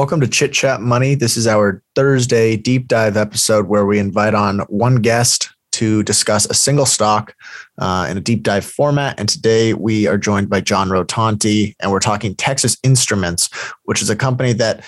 Welcome to Chit Chat Money. This is our Thursday deep dive episode where we invite on one guest to discuss a single stock uh, in a deep dive format. And today we are joined by John Rotonti, and we're talking Texas Instruments, which is a company that,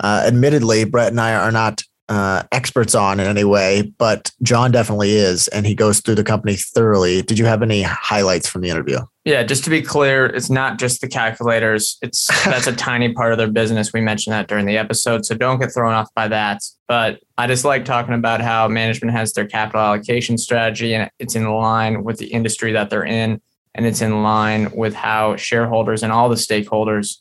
uh, admittedly, Brett and I are not uh, experts on in any way, but John definitely is, and he goes through the company thoroughly. Did you have any highlights from the interview? Yeah, just to be clear, it's not just the calculators. It's that's a tiny part of their business. We mentioned that during the episode, so don't get thrown off by that. But I just like talking about how management has their capital allocation strategy, and it's in line with the industry that they're in, and it's in line with how shareholders and all the stakeholders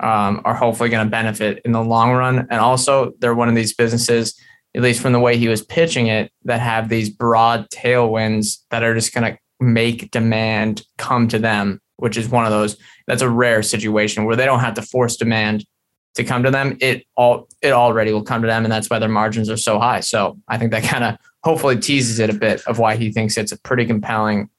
um, are hopefully going to benefit in the long run. And also, they're one of these businesses, at least from the way he was pitching it, that have these broad tailwinds that are just going to make demand come to them, which is one of those. That's a rare situation where they don't have to force demand to come to them. It all it already will come to them, and that's why their margins are so high. So I think that kind of hopefully teases it a bit of why he thinks it's a pretty compelling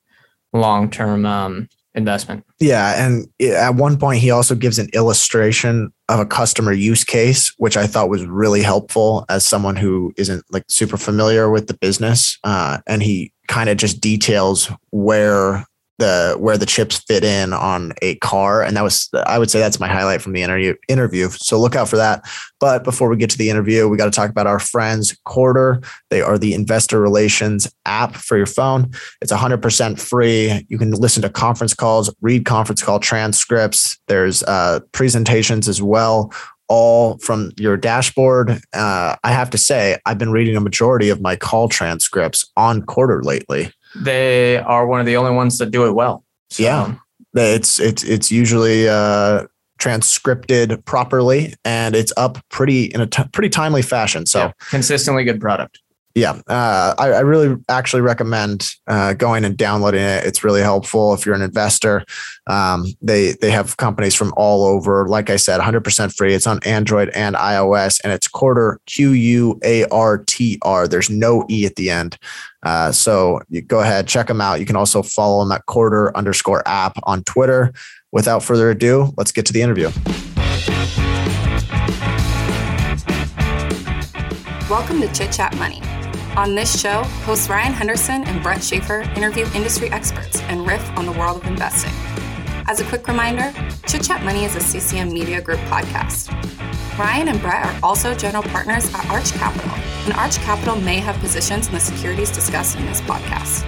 long term um, investment. Yeah. And at one point, he also gives an illustration of a customer use case, which I thought was really helpful as someone who isn't like super familiar with the business. Uh, and he kind of just details where the where the chips fit in on a car. And that was i would say that's my highlight from the interview interview. So look out for that. But before we get to the interview we got to talk about our friends Quartr they are the investor relations app for your phone. It's 100% free. You can listen to conference calls read conference call transcripts. There's uh, presentations as well all from your dashboard. Uh, I have to say, I've been reading a majority of my call transcripts on Quartr lately they are one of the only ones that do it well. So. Yeah, it's it's it's usually uh, transcripted properly, and it's up pretty in a t- pretty timely fashion. So yeah, consistently good product. Yeah, uh, I, I, really actually recommend uh, going and downloading it. It's really helpful if you're an investor. Um, they they have companies from all over. Like I said, 100% free. It's on Android and iOS, and it's Quartr Q U A R T R. There's no e at the end. Uh, so you go ahead, check them out. You can also follow them at Quartr underscore app on Twitter. Without further ado, let's get to the interview. Welcome to Chit Chat Money. On this show, hosts Ryan Henderson and Brett Schaefer interview industry experts and riff on the world of investing. As a quick reminder, Chit Chat Money is a CCM Media Group podcast. Ryan and Brett are also general partners at Arch Capital, and Arch Capital may have positions in the securities discussed in this podcast.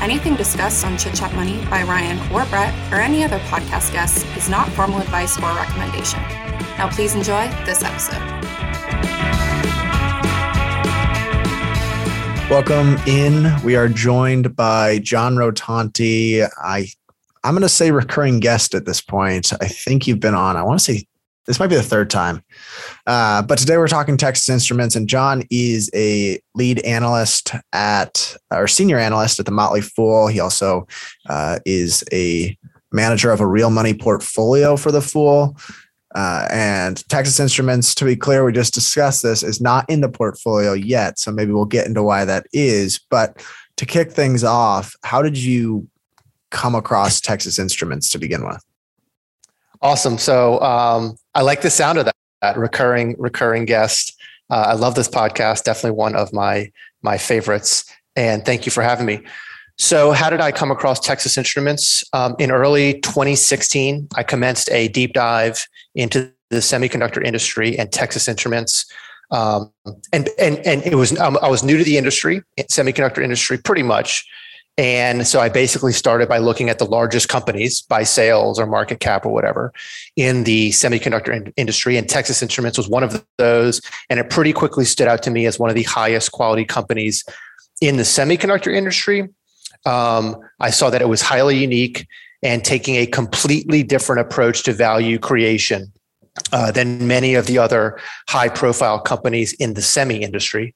Anything discussed on Chit Chat Money by Ryan or Brett or any other podcast guests is not formal advice or recommendation. Now, please enjoy this episode. Welcome in. We are joined by John Rotonti. I I'm going to say recurring guest at this point. I think you've been on. I want to say this might be the third time. Uh, but today we're talking Texas Instruments, and John is a lead analyst at, or senior analyst at the Motley Fool. He also uh, is a manager of a real money portfolio for the Fool. Uh, and Texas Instruments, to be clear, we just discussed this, is not in the portfolio yet. So maybe we'll get into why that is. But to kick things off, how did you come across Texas Instruments to begin with? Awesome. So um, I like the sound of that, that recurring recurring guest. Uh, I love this podcast. Definitely one of my my favorites. And thank you for having me. So, how did I come across Texas Instruments? Um, in early 2016, I commenced a deep dive into the semiconductor industry and Texas Instruments. Um, and and and it was um, I was new to the industry, semiconductor industry, pretty much. And so I basically started by looking at the largest companies by sales or market cap or whatever in the semiconductor in- industry. And Texas Instruments was one of those. And it pretty quickly stood out to me as one of the highest quality companies in the semiconductor industry. Um, I saw that it was highly unique and taking a completely different approach to value creation uh, than many of the other high profile companies in the semi industry.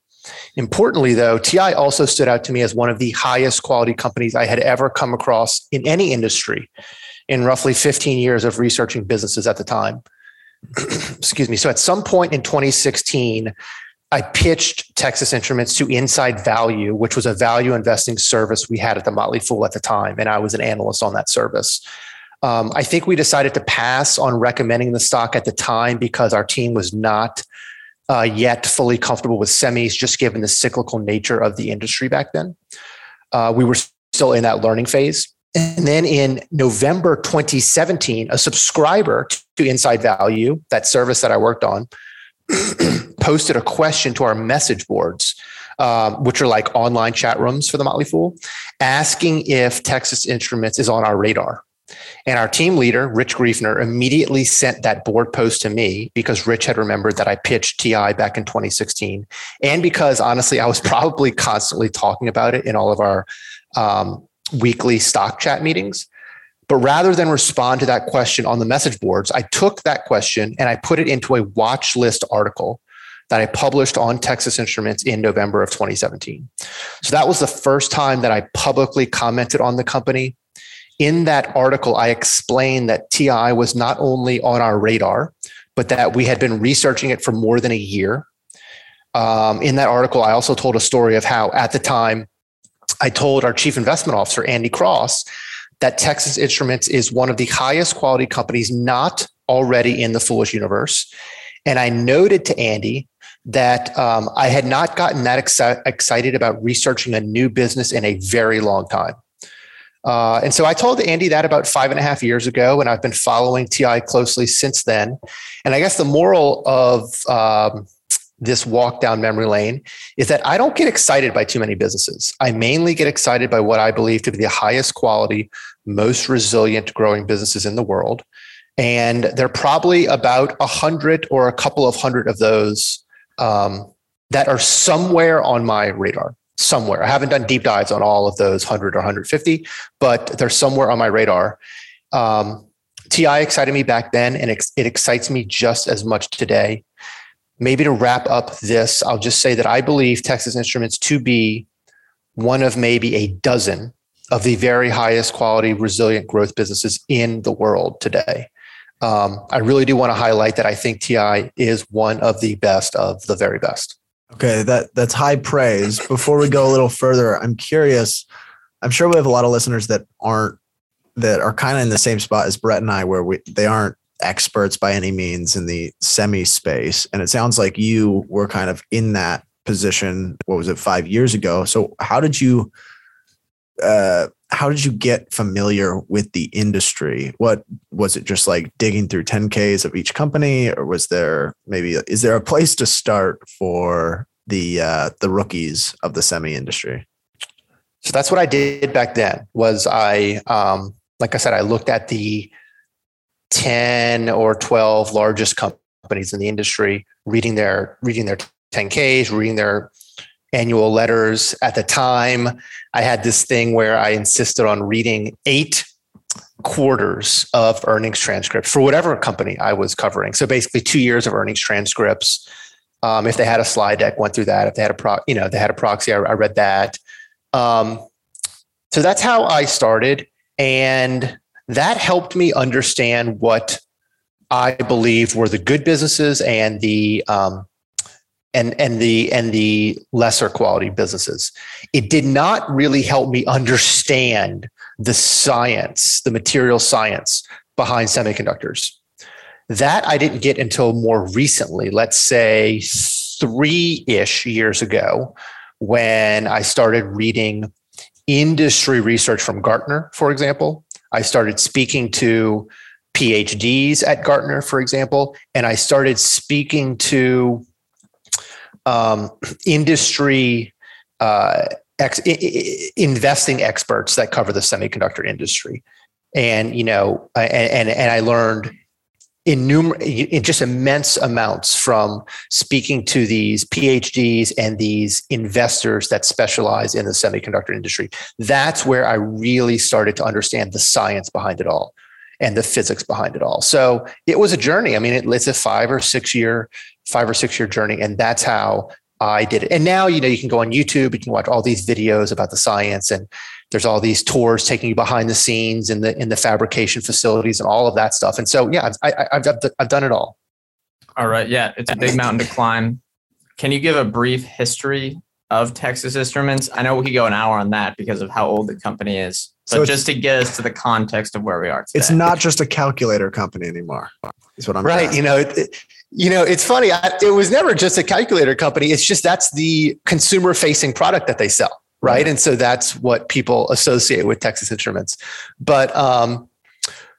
Importantly, though, TI also stood out to me as one of the highest quality companies I had ever come across in any industry in roughly 15 years of researching businesses at the time. Excuse me. So at some point in 2016, I pitched Texas Instruments to Inside Value, which was a value investing service we had at the Motley Fool at the time. And I was an analyst on that service. Um, I think we decided to pass on recommending the stock at the time because our team was not uh, yet fully comfortable with semis, just given the cyclical nature of the industry back then. Uh, we were still in that learning phase. And then in November 2017, a subscriber to Inside Value, that service that I worked on, posted a question to our message boards, um, which are like online chat rooms for the Motley Fool, asking if Texas Instruments is on our radar. And our team leader, Rich Greifner, immediately sent that board post to me because Rich had remembered that I pitched TI back in 2016. And because honestly, I was probably constantly talking about it in all of our um, weekly stock chat meetings. But rather than respond to that question on the message boards, I took that question and I put it into a watch list article that I published on Texas Instruments in November of 2017. So that was the first time that I publicly commented on the company in that article, I explained that TI was not only on our radar, but that we had been researching it for more than a year. Um, in that article, I also told a story of how, at the time, I told our chief investment officer, Andy Cross, that Texas Instruments is one of the highest quality companies not already in the foolish universe. And I noted to Andy that um, I had not gotten that exci- excited about researching a new business in a very long time. Uh, and so I told Andy that about five and a half years ago, and I've been following TI closely since then. And I guess the moral of um, this walk down memory lane is that I don't get excited by too many businesses. I mainly get excited by what I believe to be the highest quality, most resilient growing businesses in the world. And there are probably about a hundred or a couple of hundred of those um, that are somewhere on my radar somewhere. I haven't done deep dives on all of those 100 or 150, but they're somewhere on my radar. Um, TI excited me back then, and it, it excites me just as much today. Maybe to wrap up this, I'll just say that I believe Texas Instruments to be one of maybe a dozen of the very highest quality, resilient growth businesses in the world today. Um, I really do want to highlight that I think TI is one of the best of the very best. Okay, that that's high praise. Before we go a little further, I'm curious. I'm sure we have a lot of listeners that aren't that are kind of in the same spot as Brett and I, where we they aren't experts by any means in the semi space, and it sounds like you were kind of in that position. What was it five years ago? So how did you? Uh, how did you get familiar with the industry? What was it just like digging through 10Ks of each company, or was there maybe is there a place to start for the uh, the rookies of the semi industry? So that's what I did back then. Was I um, like I said, I looked at the 10 or 12 largest companies in the industry, reading their reading their 10Ks, reading their annual letters. At the time, I had this thing where I insisted on reading eight quarters of earnings transcripts for whatever company I was covering. So basically, two years of earnings transcripts. Um, if they had a slide deck, went through that. If they had a pro, you know, they had a proxy, I, I read that. Um, so that's how I started, and that helped me understand what I believed were the good businesses and the um, and and the and the lesser quality businesses. It did not really help me understand the science, the material science behind semiconductors. That I didn't get until more recently, let's say three ish years ago, when I started reading industry research from Gartner, for example. I started speaking to PhDs at Gartner, for example, and I started speaking to um, industry uh, ex- investing experts that cover the semiconductor industry, and you know, and and, and I learned innumerable, in just immense amounts from speaking to these PhDs and these investors that specialize in the semiconductor industry. That's where I really started to understand the science behind it all and the physics behind it all. So it was a journey. I mean, it, it's a five or six year five or six year journey. And that's how I did it. And now, you know, you can go on YouTube, you can watch all these videos about the science and there's all these tours taking you behind the scenes in the, in the fabrication facilities and all of that stuff. And so, yeah, I, have I've, I've done it all. All right. Yeah. It's a big mountain to climb. Can you give a brief history of Texas Instruments? I know we could go an hour on that because of how old the company is. But so just to get us to the context of where we are today. It's not just a calculator company anymore. Is what I'm right. You know, it, you know, it's funny. I, it was never just a calculator company. It's just that's the consumer facing product that they sell. Right. And so that's what people associate with Texas Instruments. But um,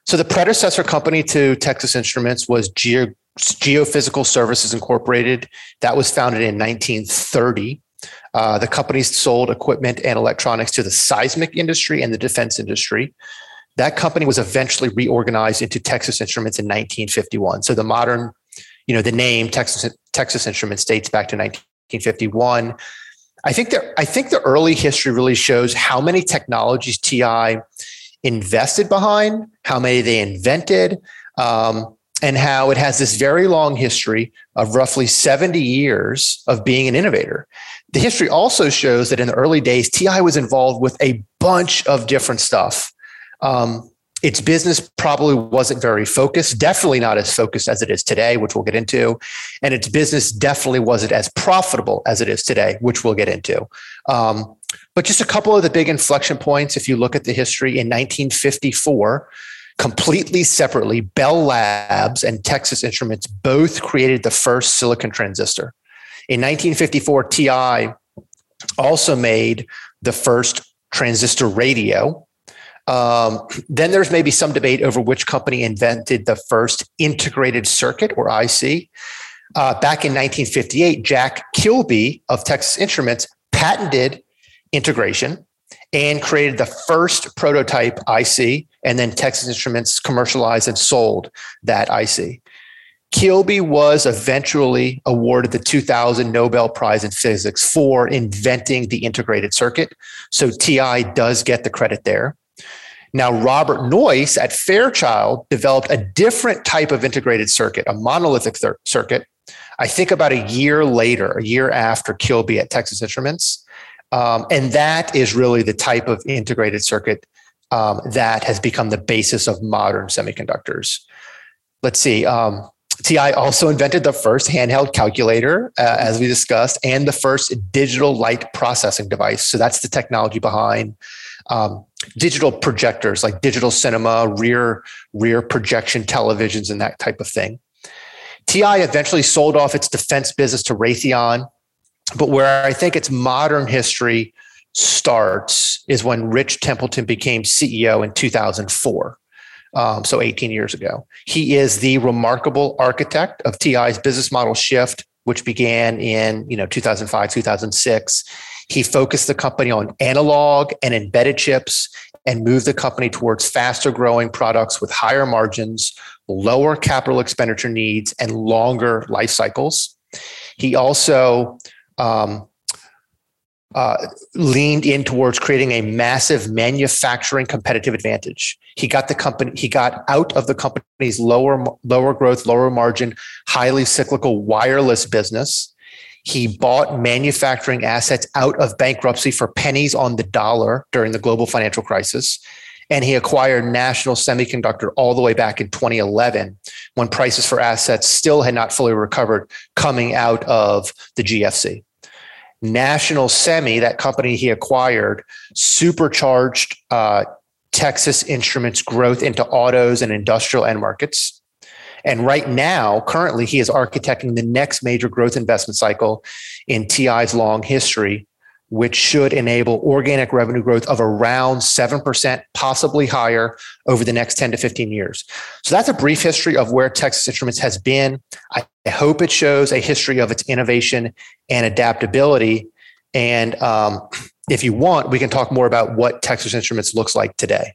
so the predecessor company to Texas Instruments was Geo, Geophysical Services Incorporated. That was founded in 1930. Uh, the company sold equipment and electronics to the seismic industry and the defense industry. That company was eventually reorganized into Texas Instruments in 1951. So the modern, you know, the name Texas Texas Instruments dates back to 1951. I think that I think the early history really shows how many technologies TI invested behind, how many they invented, um, and how it has this very long history of roughly 70 years of being an innovator. The history also shows that in the early days, TI was involved with a bunch of different stuff. Um, its business probably wasn't very focused, definitely not as focused as it is today, which we'll get into. And its business definitely wasn't as profitable as it is today, which we'll get into. Um, but just a couple of the big inflection points, if you look at the history in 1954, completely separately, Bell Labs and Texas Instruments both created the first silicon transistor. In 1954, TI also made the first transistor radio. Um, then there's maybe some debate over which company invented the first integrated circuit or IC. Uh, back in 1958, Jack Kilby of Texas Instruments patented integration and created the first prototype IC, and then Texas Instruments commercialized and sold that IC. Kilby was eventually awarded the 2000 Nobel Prize in Physics for inventing the integrated circuit. So TI does get the credit there. Now, Robert Noyce at Fairchild developed a different type of integrated circuit, a monolithic thir- circuit. I think about a year later, a year after Kilby at Texas Instruments. Um, and that is really the type of integrated circuit um, that has become the basis of modern semiconductors. Let's see. Um, TI also invented the first handheld calculator, uh, as we discussed, and the first digital light processing device. So that's the technology behind um, digital projectors, like digital cinema, rear rear projection televisions, and that type of thing. TI eventually sold off its defense business to Raytheon but where I think its modern history starts is when Rich Templeton became CEO in 2004. Um, so 18 years ago. He is the remarkable architect of TI's business model shift, which began in you know 2005, 2006. He focused the company on analog and embedded chips and moved the company towards faster growing products with higher margins, lower capital expenditure needs, and longer life cycles. He also um, uh, leaned in towards creating a massive manufacturing competitive advantage. He got the company, he got out of the company's lower, lower growth, lower margin, highly cyclical wireless business. He bought manufacturing assets out of bankruptcy for pennies on the dollar during the global financial crisis. And he acquired National Semiconductor all the way back in 2011 when prices for assets still had not fully recovered coming out of the GFC. National Semi, that company he acquired, supercharged uh, Texas Instruments' growth into autos and industrial end markets. And right now, currently, he is architecting the next major growth investment cycle in TI's long history, which should enable organic revenue growth of around 7%, possibly higher over the next 10 to 15 years. So that's a brief history of where Texas Instruments has been. I hope it shows a history of its innovation and adaptability. And um, if you want, we can talk more about what Texas Instruments looks like today.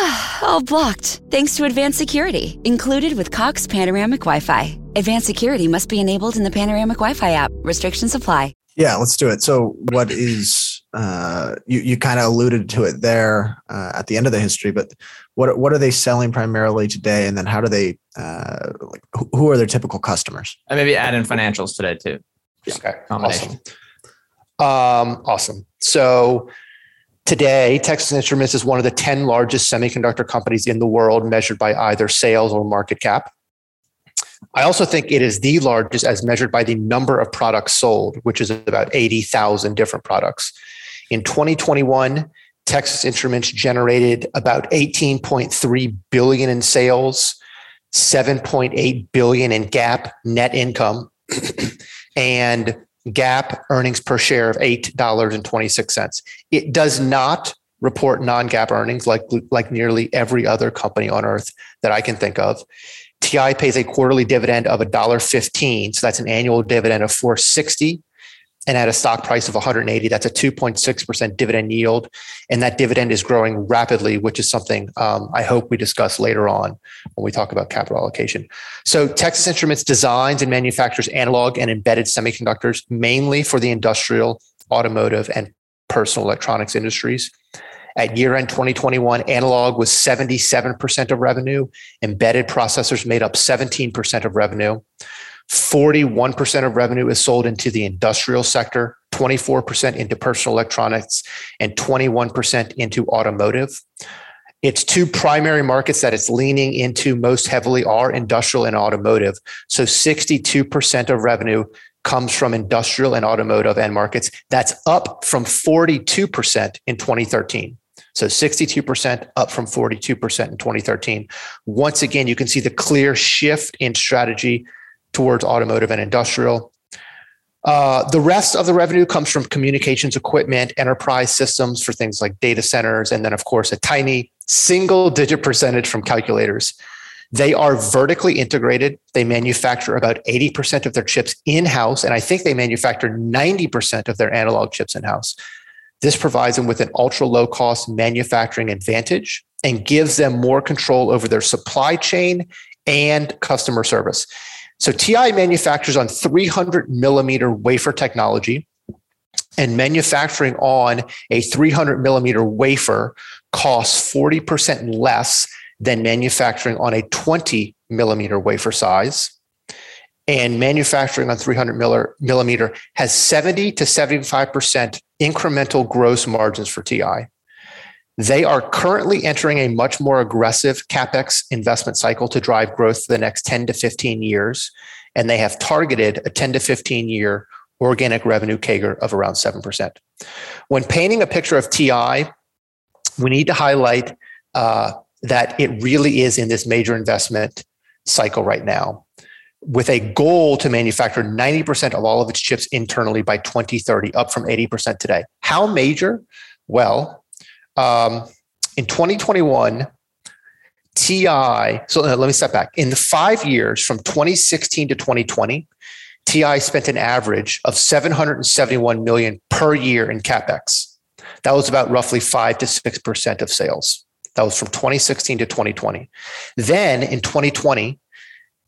all blocked, thanks to advanced security, included with Cox Panoramic Wi Fi. Advanced security must be enabled in the Panoramic Wi Fi app. Restrictions apply. Yeah, let's do it. So, what is Uh, you you kind of alluded to it there uh, at the end of the history, but what what are they selling primarily today, and then how do they uh, like who are their typical customers? And maybe add in financials today too. Okay, awesome. Um, awesome. So today, Texas Instruments is one of the 10 largest semiconductor companies in the world measured by either sales or market cap. I also think it is the largest as measured by the number of products sold, which is about 80,000 different products. In 2021, Texas Instruments generated about 18.3 billion in sales, 7.8 billion in GAAP net income, and GAAP earnings per share of $8.26. It does not report non-GAAP earnings like like nearly every other company on earth that I can think of. TI pays a quarterly dividend of $1.15, so that's an annual dividend of 460 and at a stock price of 180 that's a 2.6% dividend yield and that dividend is growing rapidly which is something um, i hope we discuss later on when we talk about capital allocation so texas instruments designs and manufactures analog and embedded semiconductors mainly for the industrial automotive and personal electronics industries at year end 2021, analog was 77% of revenue. Embedded processors made up 17% of revenue. 41% of revenue is sold into the industrial sector, 24% into personal electronics, and 21% into automotive. Its two primary markets that it's leaning into most heavily are industrial and automotive. So 62% of revenue comes from industrial and automotive end markets. That's up from 42% in 2013. So 62% up from 42% in 2013. Once again, you can see the clear shift in strategy towards automotive and industrial. Uh, the rest of the revenue comes from communications equipment, enterprise systems for things like data centers, and then, of course, a tiny single digit percentage from calculators. They are vertically integrated. They manufacture about 80% of their chips in house, and I think they manufacture 90% of their analog chips in house. This provides them with an ultra low cost manufacturing advantage and gives them more control over their supply chain and customer service. So TI manufactures on 300 millimeter wafer technology, and manufacturing on a 300 millimeter wafer costs 40% less than manufacturing on a 20 millimeter wafer size. And manufacturing on 300 millimeter has 70 to 75% incremental gross margins for TI. They are currently entering a much more aggressive capex investment cycle to drive growth for the next 10 to 15 years. And they have targeted a 10 to 15 year organic revenue CAGR of around 7%. When painting a picture of TI, we need to highlight uh, that it really is in this major investment cycle right now with a goal to manufacture 90% of all of its chips internally by 2030, up from 80% today. How major? Well, um, in 2021, TI, so uh, let me step back. In the five years from 2016 to 2020, TI spent an average of 771 million per year in capex. That was about roughly five to six percent of sales. That was from 2016 to 2020. Then in 2020,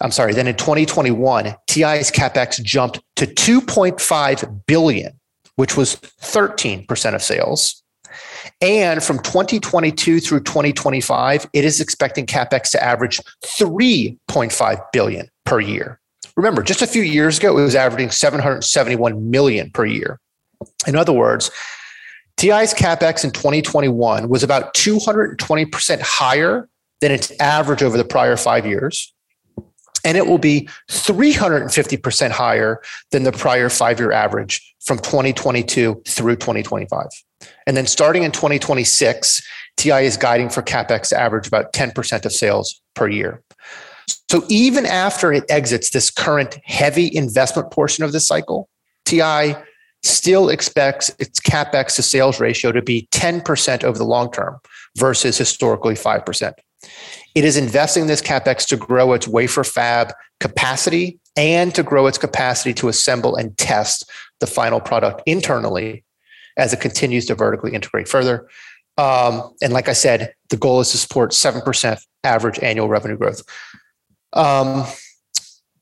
I'm sorry, then in 2021, TI's capex jumped to 2.5 billion, which was 13% of sales. And from 2022 through 2025, it is expecting capex to average 3.5 billion per year. Remember, just a few years ago, it was averaging 771 million per year. In other words, TI's capex in 2021 was about 220% higher than its average over the prior five years. And it will be 350% higher than the prior five year average from 2022 through 2025. And then starting in 2026, TI is guiding for CapEx to average about 10% of sales per year. So even after it exits this current heavy investment portion of the cycle, TI still expects its CapEx to sales ratio to be 10% over the long term versus historically 5%. It is investing this CapEx to grow its wafer fab capacity and to grow its capacity to assemble and test the final product internally as it continues to vertically integrate further. Um, and like I said, the goal is to support 7% average annual revenue growth. Um,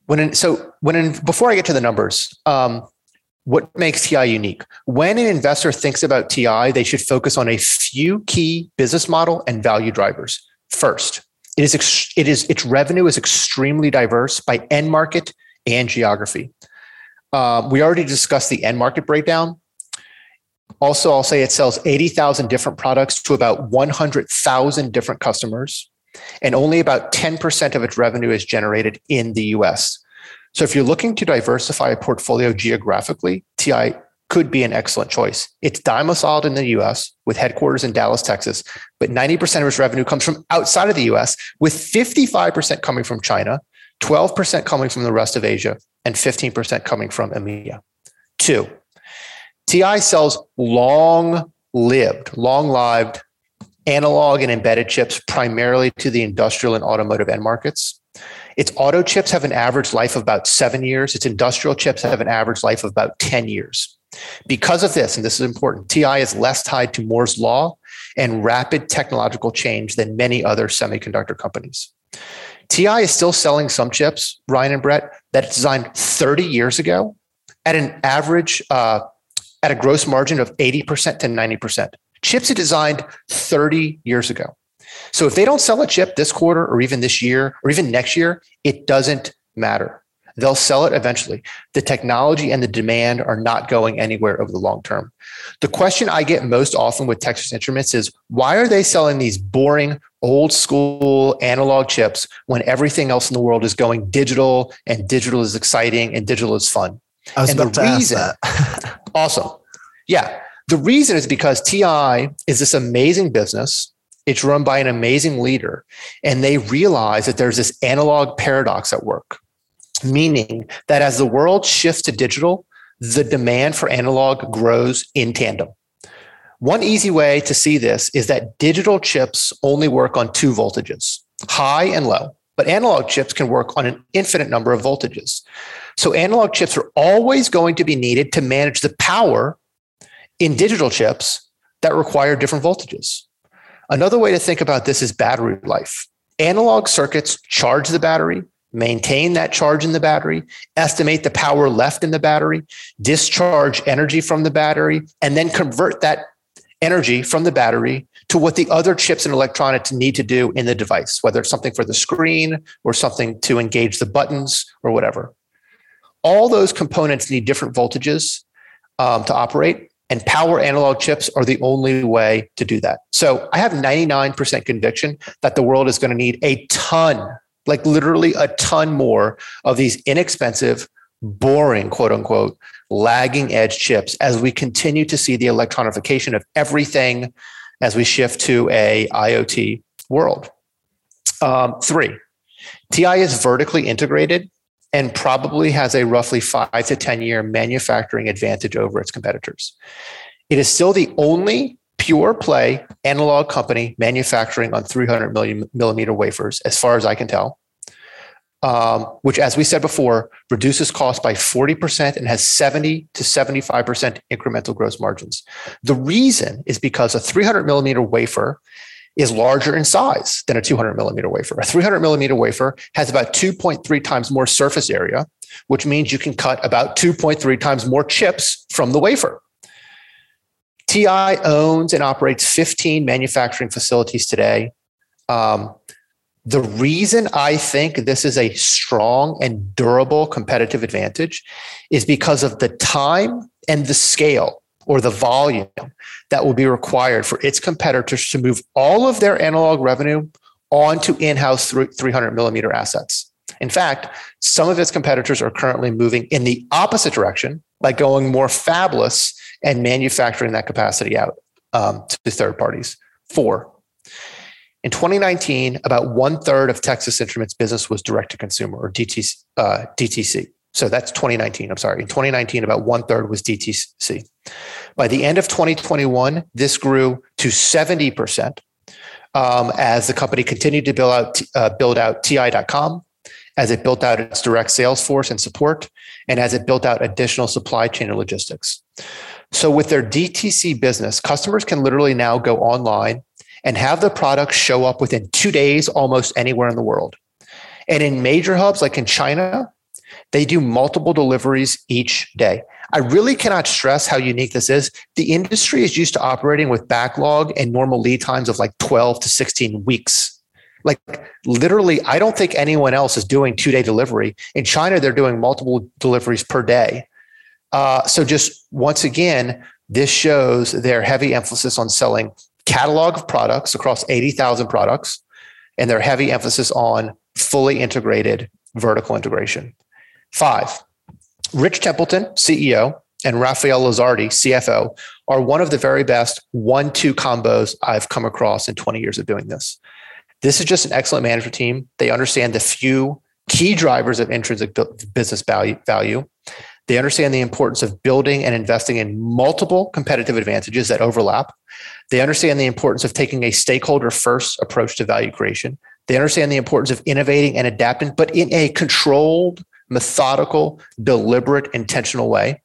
when in, so when in, before I get to the numbers, um, what makes TI unique? When an investor thinks about TI, they should focus on a few key business model and value drivers. First, it is ex- it is its revenue is extremely diverse by end market and geography. Uh, we already discussed the end market breakdown. Also, I'll say it sells 80,000 different products to about 100,000 different customers, and only about 10% of its revenue is generated in the US. So, if you're looking to diversify a portfolio geographically, TI could be an excellent choice. It's domiciled in the US with headquarters in Dallas, Texas, but 90% of its revenue comes from outside of the US, with 55% coming from China, 12% coming from the rest of Asia, and 15% coming from EMEA. Two, TI sells long lived, long lived analog and embedded chips primarily to the industrial and automotive end markets. Its auto chips have an average life of about seven years. Its industrial chips have an average life of about 10 years. Because of this, and this is important, TI is less tied to Moore's Law and rapid technological change than many other semiconductor companies. TI is still selling some chips, Ryan and Brett, that it designed 30 years ago at an average, uh, at a gross margin of 80% to 90%. Chips it designed 30 years ago. So if they don't sell a chip this quarter or even this year or even next year, it doesn't matter. They'll sell it eventually. The technology and the demand are not going anywhere over the long term. The question I get most often with Texas Instruments is why are they selling these boring, old school analog chips when everything else in the world is going digital and digital is exciting and digital is fun? I was and about the to reason, ask that. awesome. Yeah. The reason is because TI is this amazing business. It's run by an amazing leader, and they realize that there's this analog paradox at work meaning that as the world shifts to digital, the demand for analog grows in tandem. One easy way to see this is that digital chips only work on two voltages, high and low, but analog chips can work on an infinite number of voltages. So analog chips are always going to be needed to manage the power in digital chips that require different voltages. Another way to think about this is battery life. Analog circuits charge the battery, maintain that charge in the battery, estimate the power left in the battery, discharge energy from the battery, and then convert that energy from the battery to what the other chips and electronics need to do in the device, whether it's something for the screen or something to engage the buttons or whatever. All those components need different voltages um, to operate, and power analog chips are the only way to do that. So I have 99% conviction that the world is going to need a ton like literally a ton more of these inexpensive, boring, quote unquote, lagging edge chips as we continue to see the electronification of everything as we shift to a IoT world. Um, three, TI is vertically integrated and probably has a roughly five to 10 year manufacturing advantage over its competitors. It is still the only pure play analog company manufacturing on 300 millimeter wafers, as far as I can tell, um, which, as we said before, reduces cost by 40% and has 70 to 75% incremental gross margins. The reason is because a 300 millimeter wafer is larger in size than a 200 millimeter wafer. A 300 millimeter wafer has about 2.3 times more surface area, which means you can cut about 2.3 times more chips from the wafer. TI owns and operates 15 manufacturing facilities today. Um, the reason I think this is a strong and durable competitive advantage is because of the time and the scale or the volume that will be required for its competitors to move all of their analog revenue onto in house 300 millimeter assets. In fact, some of its competitors are currently moving in the opposite direction by going more fabless and manufacturing that capacity out um, to third parties. Four. In 2019, about one third of Texas Instruments business was direct to consumer or DTC, uh, DTC. So that's 2019. I'm sorry. In 2019, about one third was DTC. By the end of 2021, this grew to 70% um, as the company continued to build out, uh, build out TI.com, as it built out its direct sales force and support, and as it built out additional supply chain and logistics. So with their DTC business, customers can literally now go online and have the product show up within two days almost anywhere in the world. And in major hubs like in China, they do multiple deliveries each day. I really cannot stress how unique this is. The industry is used to operating with backlog and normal lead times of like 12 to 16 weeks. Like literally, I don't think anyone else is doing two day delivery. In China, they're doing multiple deliveries per day. Uh, so just once again, this shows their heavy emphasis on selling catalog of products across 80,000 products and their heavy emphasis on fully integrated vertical integration. Five, Rich Templeton, CEO, and Rafael Lizardi, CFO, are one of the very best one two combos I've come across in 20 years of doing this. This is just an excellent management team. They understand the few key drivers of intrinsic business value. They understand the importance of building and investing in multiple competitive advantages that overlap. They understand the importance of taking a stakeholder first approach to value creation. They understand the importance of innovating and adapting, but in a controlled, methodical, deliberate, intentional way.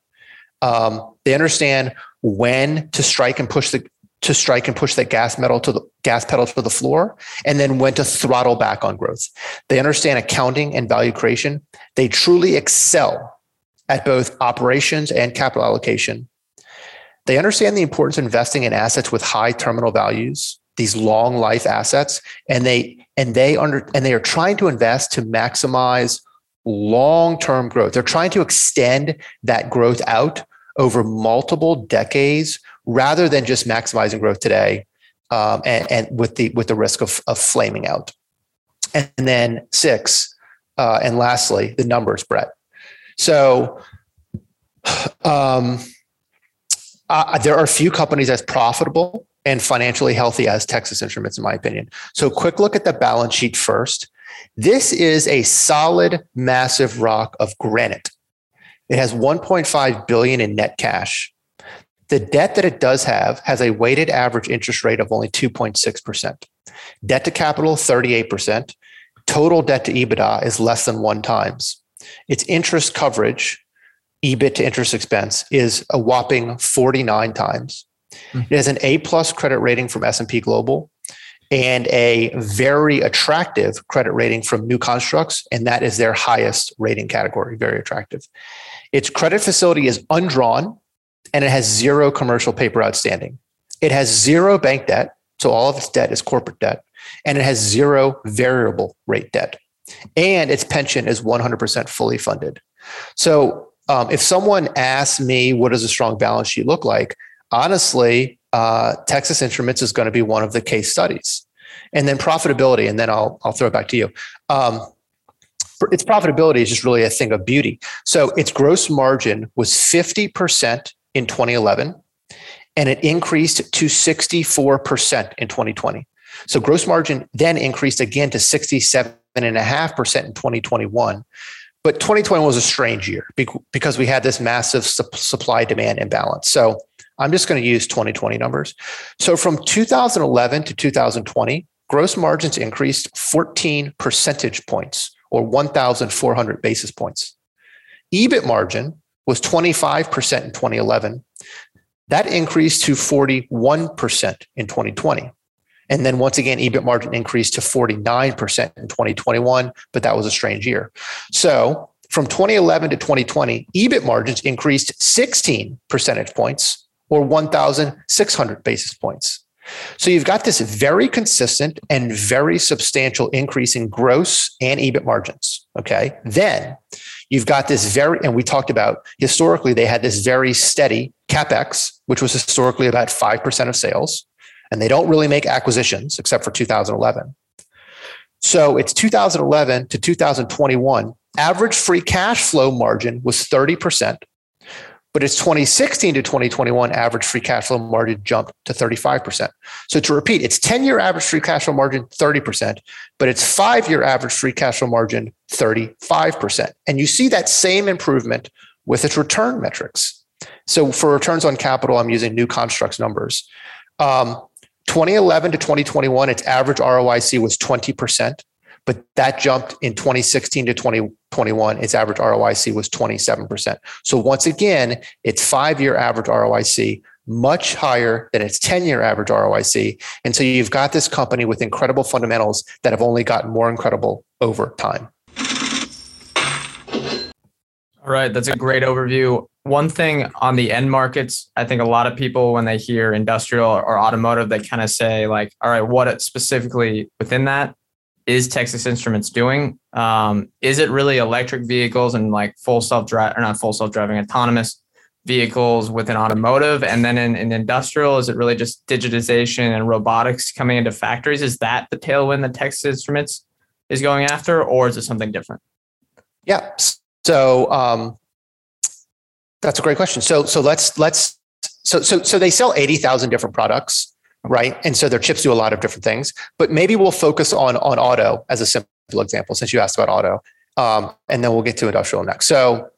Um, they understand when to strike and push the to strike and push that gas metal to the gas pedal to the floor, and then when to throttle back on growth. They understand accounting and value creation. They truly excel at both operations and capital allocation. They understand the importance of investing in assets with high terminal values, these long life assets, and they and they under and they are trying to invest to maximize long-term growth. They're trying to extend that growth out over multiple decades rather than just maximizing growth today um, and, and, with the with the risk of, of flaming out. And then six, uh, and lastly, the numbers, Brett. So um, uh, there are few companies as profitable and financially healthy as Texas Instruments, in my opinion. So, quick look at the balance sheet first. This is a solid, massive rock of granite. It has 1.5 billion in net cash. The debt that it does have has a weighted average interest rate of only 2.6%. Debt to capital, 38%. Total debt to EBITDA is less than one times. Its interest coverage, EBIT to interest expense, is a whopping 49 times. Mm-hmm. It has an A plus credit rating from S&P Global and a very attractive credit rating from New Constructs, and that is their highest rating category, very attractive. Its credit facility is undrawn and it has zero commercial paper outstanding. It has zero bank debt, so all of its debt is corporate debt, and it has zero variable rate debt. And its pension is 100% fully funded. So, um, if someone asks me, what does a strong balance sheet look like? Honestly, uh, Texas Instruments is going to be one of the case studies. And then profitability, and then I'll, I'll throw it back to you. Um, its profitability is just really a thing of beauty. So its gross margin was 50% in 2011, and it increased to 64% in 2020. So gross margin then increased again to 67.5% in 2021. But 2020 was a strange year because we had this massive supply demand imbalance. So I'm just going to use 2020 numbers. So from 2011 to 2020, gross margins increased 14 percentage points or 1,400 basis points. EBIT margin was 25% in 2011. That increased to 41% in 2020. And then once again, EBIT margin increased to 49% in 2021, but that was a strange year. So from 2011 to 2020, EBIT margins increased 16 percentage points or 1,600 basis points. So you've got this very consistent and very substantial increase in gross and EBIT margins. Okay. Then you've got this very, and we talked about historically, they had this very steady CapEx, which was historically about 5% of sales. And they don't really make acquisitions except for 2011. So it's 2011 to 2021. Average free cash flow margin was 30%. But its 2016 to 2021 average free cash flow margin jumped to 35%. So to repeat, its 10 year average free cash flow margin, 30%, but its five year average free cash flow margin, 35%. And you see that same improvement with its return metrics. So for returns on capital, I'm using new constructs numbers. Um, 2011 to 2021, its average ROIC was 20% but that jumped in 2016 to 2021. Its average ROIC was 27%. So once again, its five year average ROIC much higher than its 10 year average ROIC. And so you've got this company with incredible fundamentals that have only gotten more incredible over time. All right, that's a great overview. One thing on the end markets, I think a lot of people, when they hear industrial or automotive, they kind of say, like, all right, what specifically within that is Texas Instruments doing? Um, is it really electric vehicles and like full self drive or not full self driving, autonomous vehicles within automotive? And then in, in industrial, is it really just digitization and robotics coming into factories? Is that the tailwind that Texas Instruments is going after, or is it something different? Yeah. So um, that's a great question. So so let's let's so so so they sell eighty thousand different products, right? And so their chips do a lot of different things. But maybe we'll focus on on auto as a simple example, since you asked about auto, um, and then we'll get to industrial next. So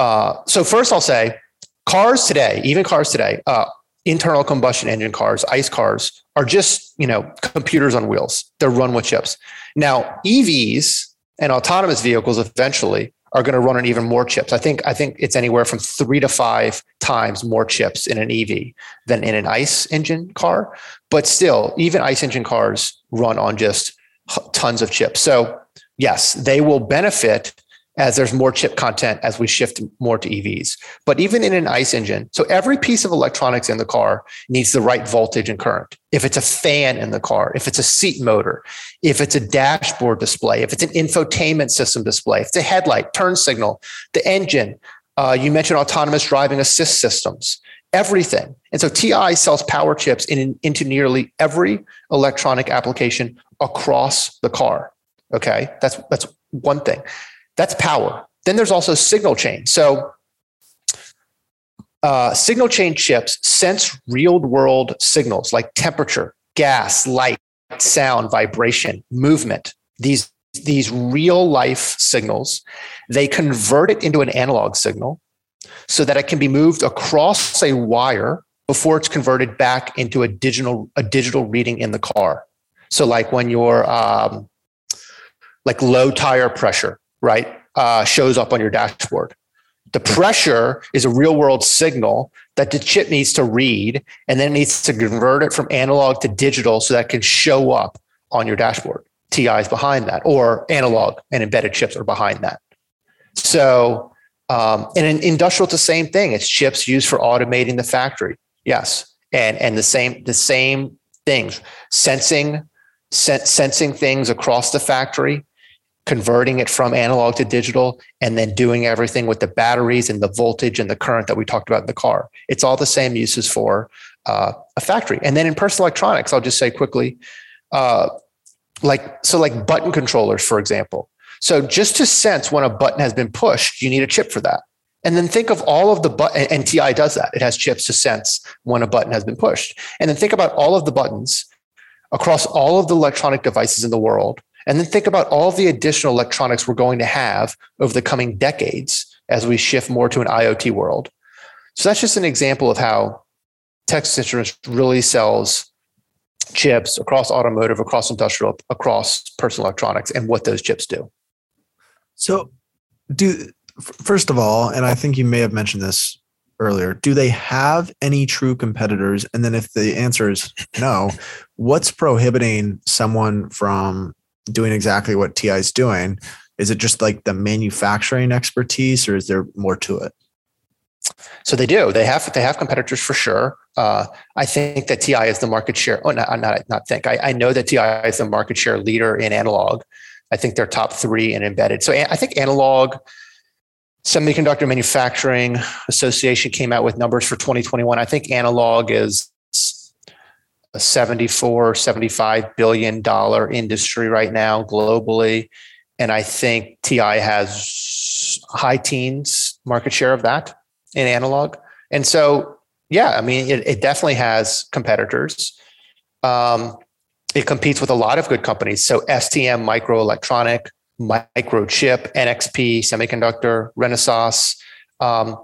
uh, so first, I'll say cars today, even cars today, uh, internal combustion engine cars, ICE cars, are just you know computers on wheels. They're run with chips. Now EVs and autonomous vehicles eventually are going to run on even more chips. I think I think it's anywhere from three to five times more chips in an EV than in an ICE engine car. But still, even ICE engine cars run on just tons of chips. So yes, they will benefit as there's more chip content as we shift more to EVs. But even in an ICE engine, so every piece of electronics in the car needs the right voltage and current. If it's a fan in the car, if it's a seat motor, if it's a dashboard display, if it's an infotainment system display, if it's a headlight, turn signal, the engine, uh, you mentioned autonomous driving assist systems, everything. And so TI sells power chips in, into nearly every electronic application across the car. Okay, that's that's one thing. That's power. Then there's also signal chain. So uh, signal chain chips sense real world signals like temperature, gas, light, sound, vibration, movement. These these real life signals, they convert it into an analog signal so that it can be moved across a wire before it's converted back into a digital a digital reading in the car. So like when you're um, like low tire pressure, right, uh, shows up on your dashboard. The pressure is a real world signal that the chip needs to read, and then it needs to convert it from analog to digital so that can show up on your dashboard. TI is behind that, or analog and embedded chips are behind that. So, um, and in industrial, it's the same thing. It's chips used for automating the factory. Yes, and and the same the same things, sensing, sen- sensing things across the factory, converting it from analog to digital and then doing everything with the batteries and the voltage and the current that we talked about in the car. It's all the same uses for uh, a factory. And then in personal electronics, I'll just say quickly, uh, like so, like button controllers, for example. So just to sense when a button has been pushed, you need a chip for that. And then think of all of the button, and TI does that. It has chips to sense when a button has been pushed. And then think about all of the buttons across all of the electronic devices in the world and then think about all the additional electronics we're going to have over the coming decades as we shift more to an IoT world. So that's just an example of how Texas Instruments really sells chips across automotive, across industrial, across personal electronics, and what those chips do. So, do first of all, and I think you may have mentioned this earlier, do they have any true competitors? And then, if the answer is no, what's prohibiting someone from doing exactly what TI is doing? Is it just like the manufacturing expertise, or is there more to it? So they do. They have they have competitors for sure. Uh, I think that TI is the market share. Oh, not not, not think. I, I know that TI is the market share leader in analog. I think they're top three in embedded. So I think analog semiconductor manufacturing association came out with numbers for 2021. I think analog is a 74 75 billion dollar industry right now globally. And i think ti has high teens market share of that in analog. And so yeah i mean it, it definitely has competitors. Um, it competes with a lot of good companies. So stm microelectronic microchip nxp semiconductor renesas um,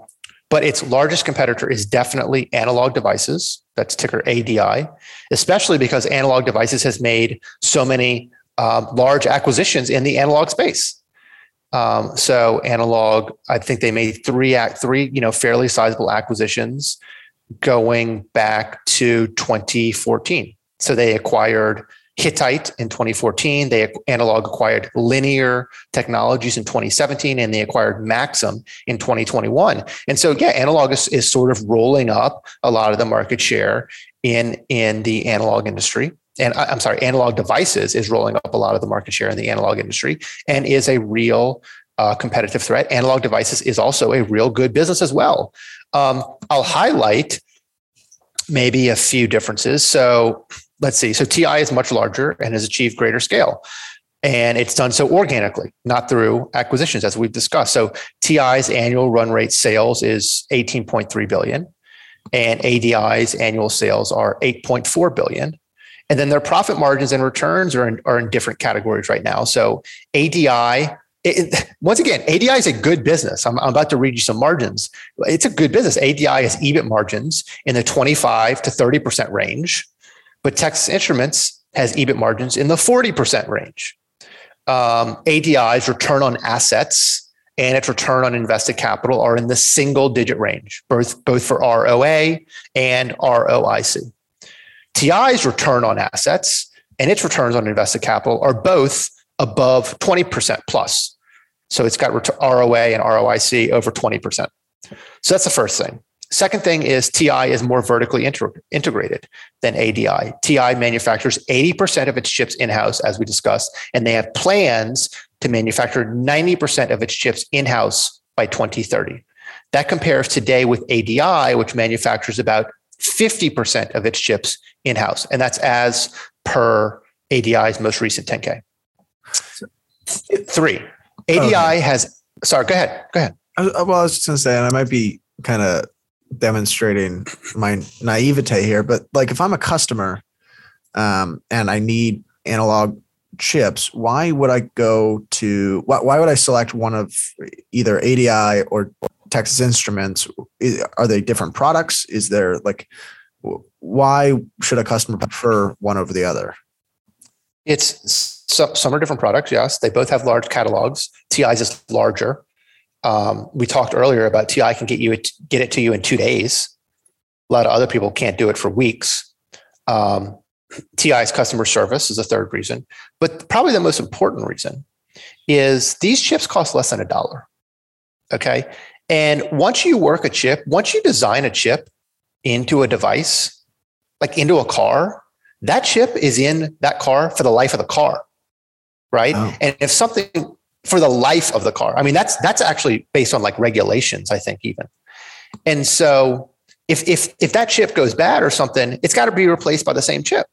but its largest competitor is definitely analog devices. That's ticker ADI, especially because analog devices has made so many um, large acquisitions in the analog space. Um, so analog, I think they made three act three, you know, fairly sizable acquisitions going back to 2014. So they acquired Hittite in 2014. They analog acquired Linear Technologies in 2017, and they acquired Maxim in 2021. And so, yeah, analog is, is sort of rolling up a lot of the market share in in the analog industry. And I'm sorry, analog devices is rolling up a lot of the market share in the analog industry and is a real uh, competitive threat. Analog devices is also a real good business as well. Um, I'll highlight maybe a few differences. So let's see. So TI is much larger and has achieved greater scale. And it's done so organically, not through acquisitions, as we've discussed. So TI's annual run rate sales is 18.3 billion, and ADI's annual sales are 8.4 billion. And then their profit margins and returns are in, are in different categories right now. So ADI it, once again, ADI is a good business. I'm, I'm, about to read you some margins. It's a good business. ADI has EBIT margins in the 25 to 30% range, but Texas Instruments has EBIT margins in the 40% range. Um, ADI's return on assets and its return on invested capital are in the single digit range, both, both for ROA and ROIC. TI's return on assets and its returns on invested capital are both above 20% plus. So it's got ROA and ROIC over 20%. So that's the first thing. Second thing is TI is more vertically integrated than ADI. TI manufactures 80% of its chips in house, as we discussed, and they have plans to manufacture 90% of its chips in house by 2030. That compares today with ADI, which manufactures about 50% of its chips in house. And that's as per ADI's most recent 10K. Three, ADI okay. has, sorry, go ahead. Go ahead. well, I was just going to say, and I might be kind of demonstrating my naivete here, but like if I'm a customer um, and I need analog chips, why would I go to, why, why would I select one of either ADI or Texas Instruments? Are they different products? Is there like, why should a customer prefer one over the other? It's some, some are different products. Yes, they both have large catalogs. TI's is larger. Um, we talked earlier about TI can get you get it to you in two days. A lot of other people can't do it for weeks. Um, TI's customer service is a third reason, but probably the most important reason is these chips cost less than a dollar. Okay, and once you work a chip, once you design a chip into a device, like into a car, that chip is in that car for the life of the car, right? Oh. And if something for the life of the car, I mean that's that's actually based on like regulations, I think even. And so if if if that chip goes bad or something, it's got to be replaced by the same chip.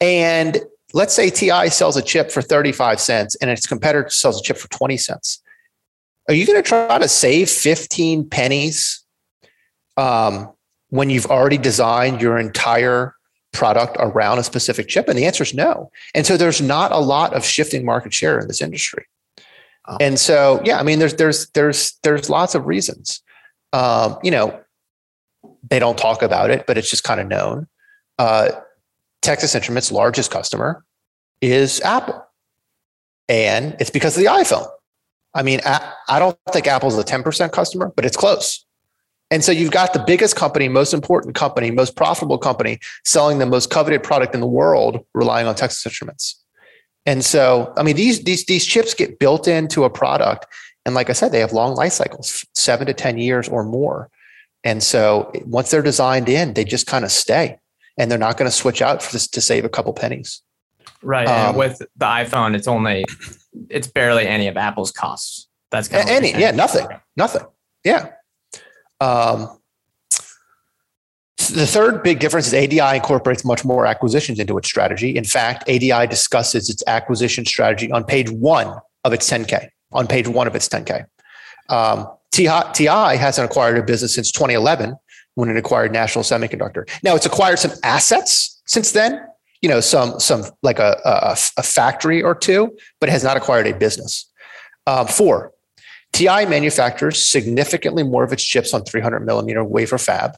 And let's say TI sells a chip for 35 cents and its competitor sells a chip for 20 cents. Are you going to try to save 15 pennies um, when you've already designed your entire product around a specific chip? And the answer is no. And so there's not a lot of shifting market share in this industry. And so, yeah, I mean, there's there's there's there's lots of reasons. Um, you know, they don't talk about it, but it's just kind of known. Uh, Texas Instruments' largest customer is Apple, and it's because of the iPhone. I mean, I don't think Apple's a 10% customer, but it's close. And so you've got the biggest company, most important company, most profitable company selling the most coveted product in the world, relying on Texas Instruments. And so, I mean, these these these chips get built into a product, and like I said, they have long life cycles, seven to ten years or more. And so, once they're designed in, they just kind of stay, and they're not going to switch out for this to save a couple pennies. Right. Um, and with the iPhone, it's only it's barely any of Apple's costs. That's kind of any, yeah, nothing, nothing. Yeah. Um, the third big difference is ADI incorporates much more acquisitions into its strategy. In fact, ADI discusses its acquisition strategy on page one of its 10K, on page one of its 10K. Um, TI, hasn't acquired a business since 2011 when it acquired National Semiconductor. Now it's acquired some assets since then, you know, some, some like a, a, a factory or two, but has not acquired a business. Um, four, TI manufactures significantly more of its chips on 300 millimeter wafer fab,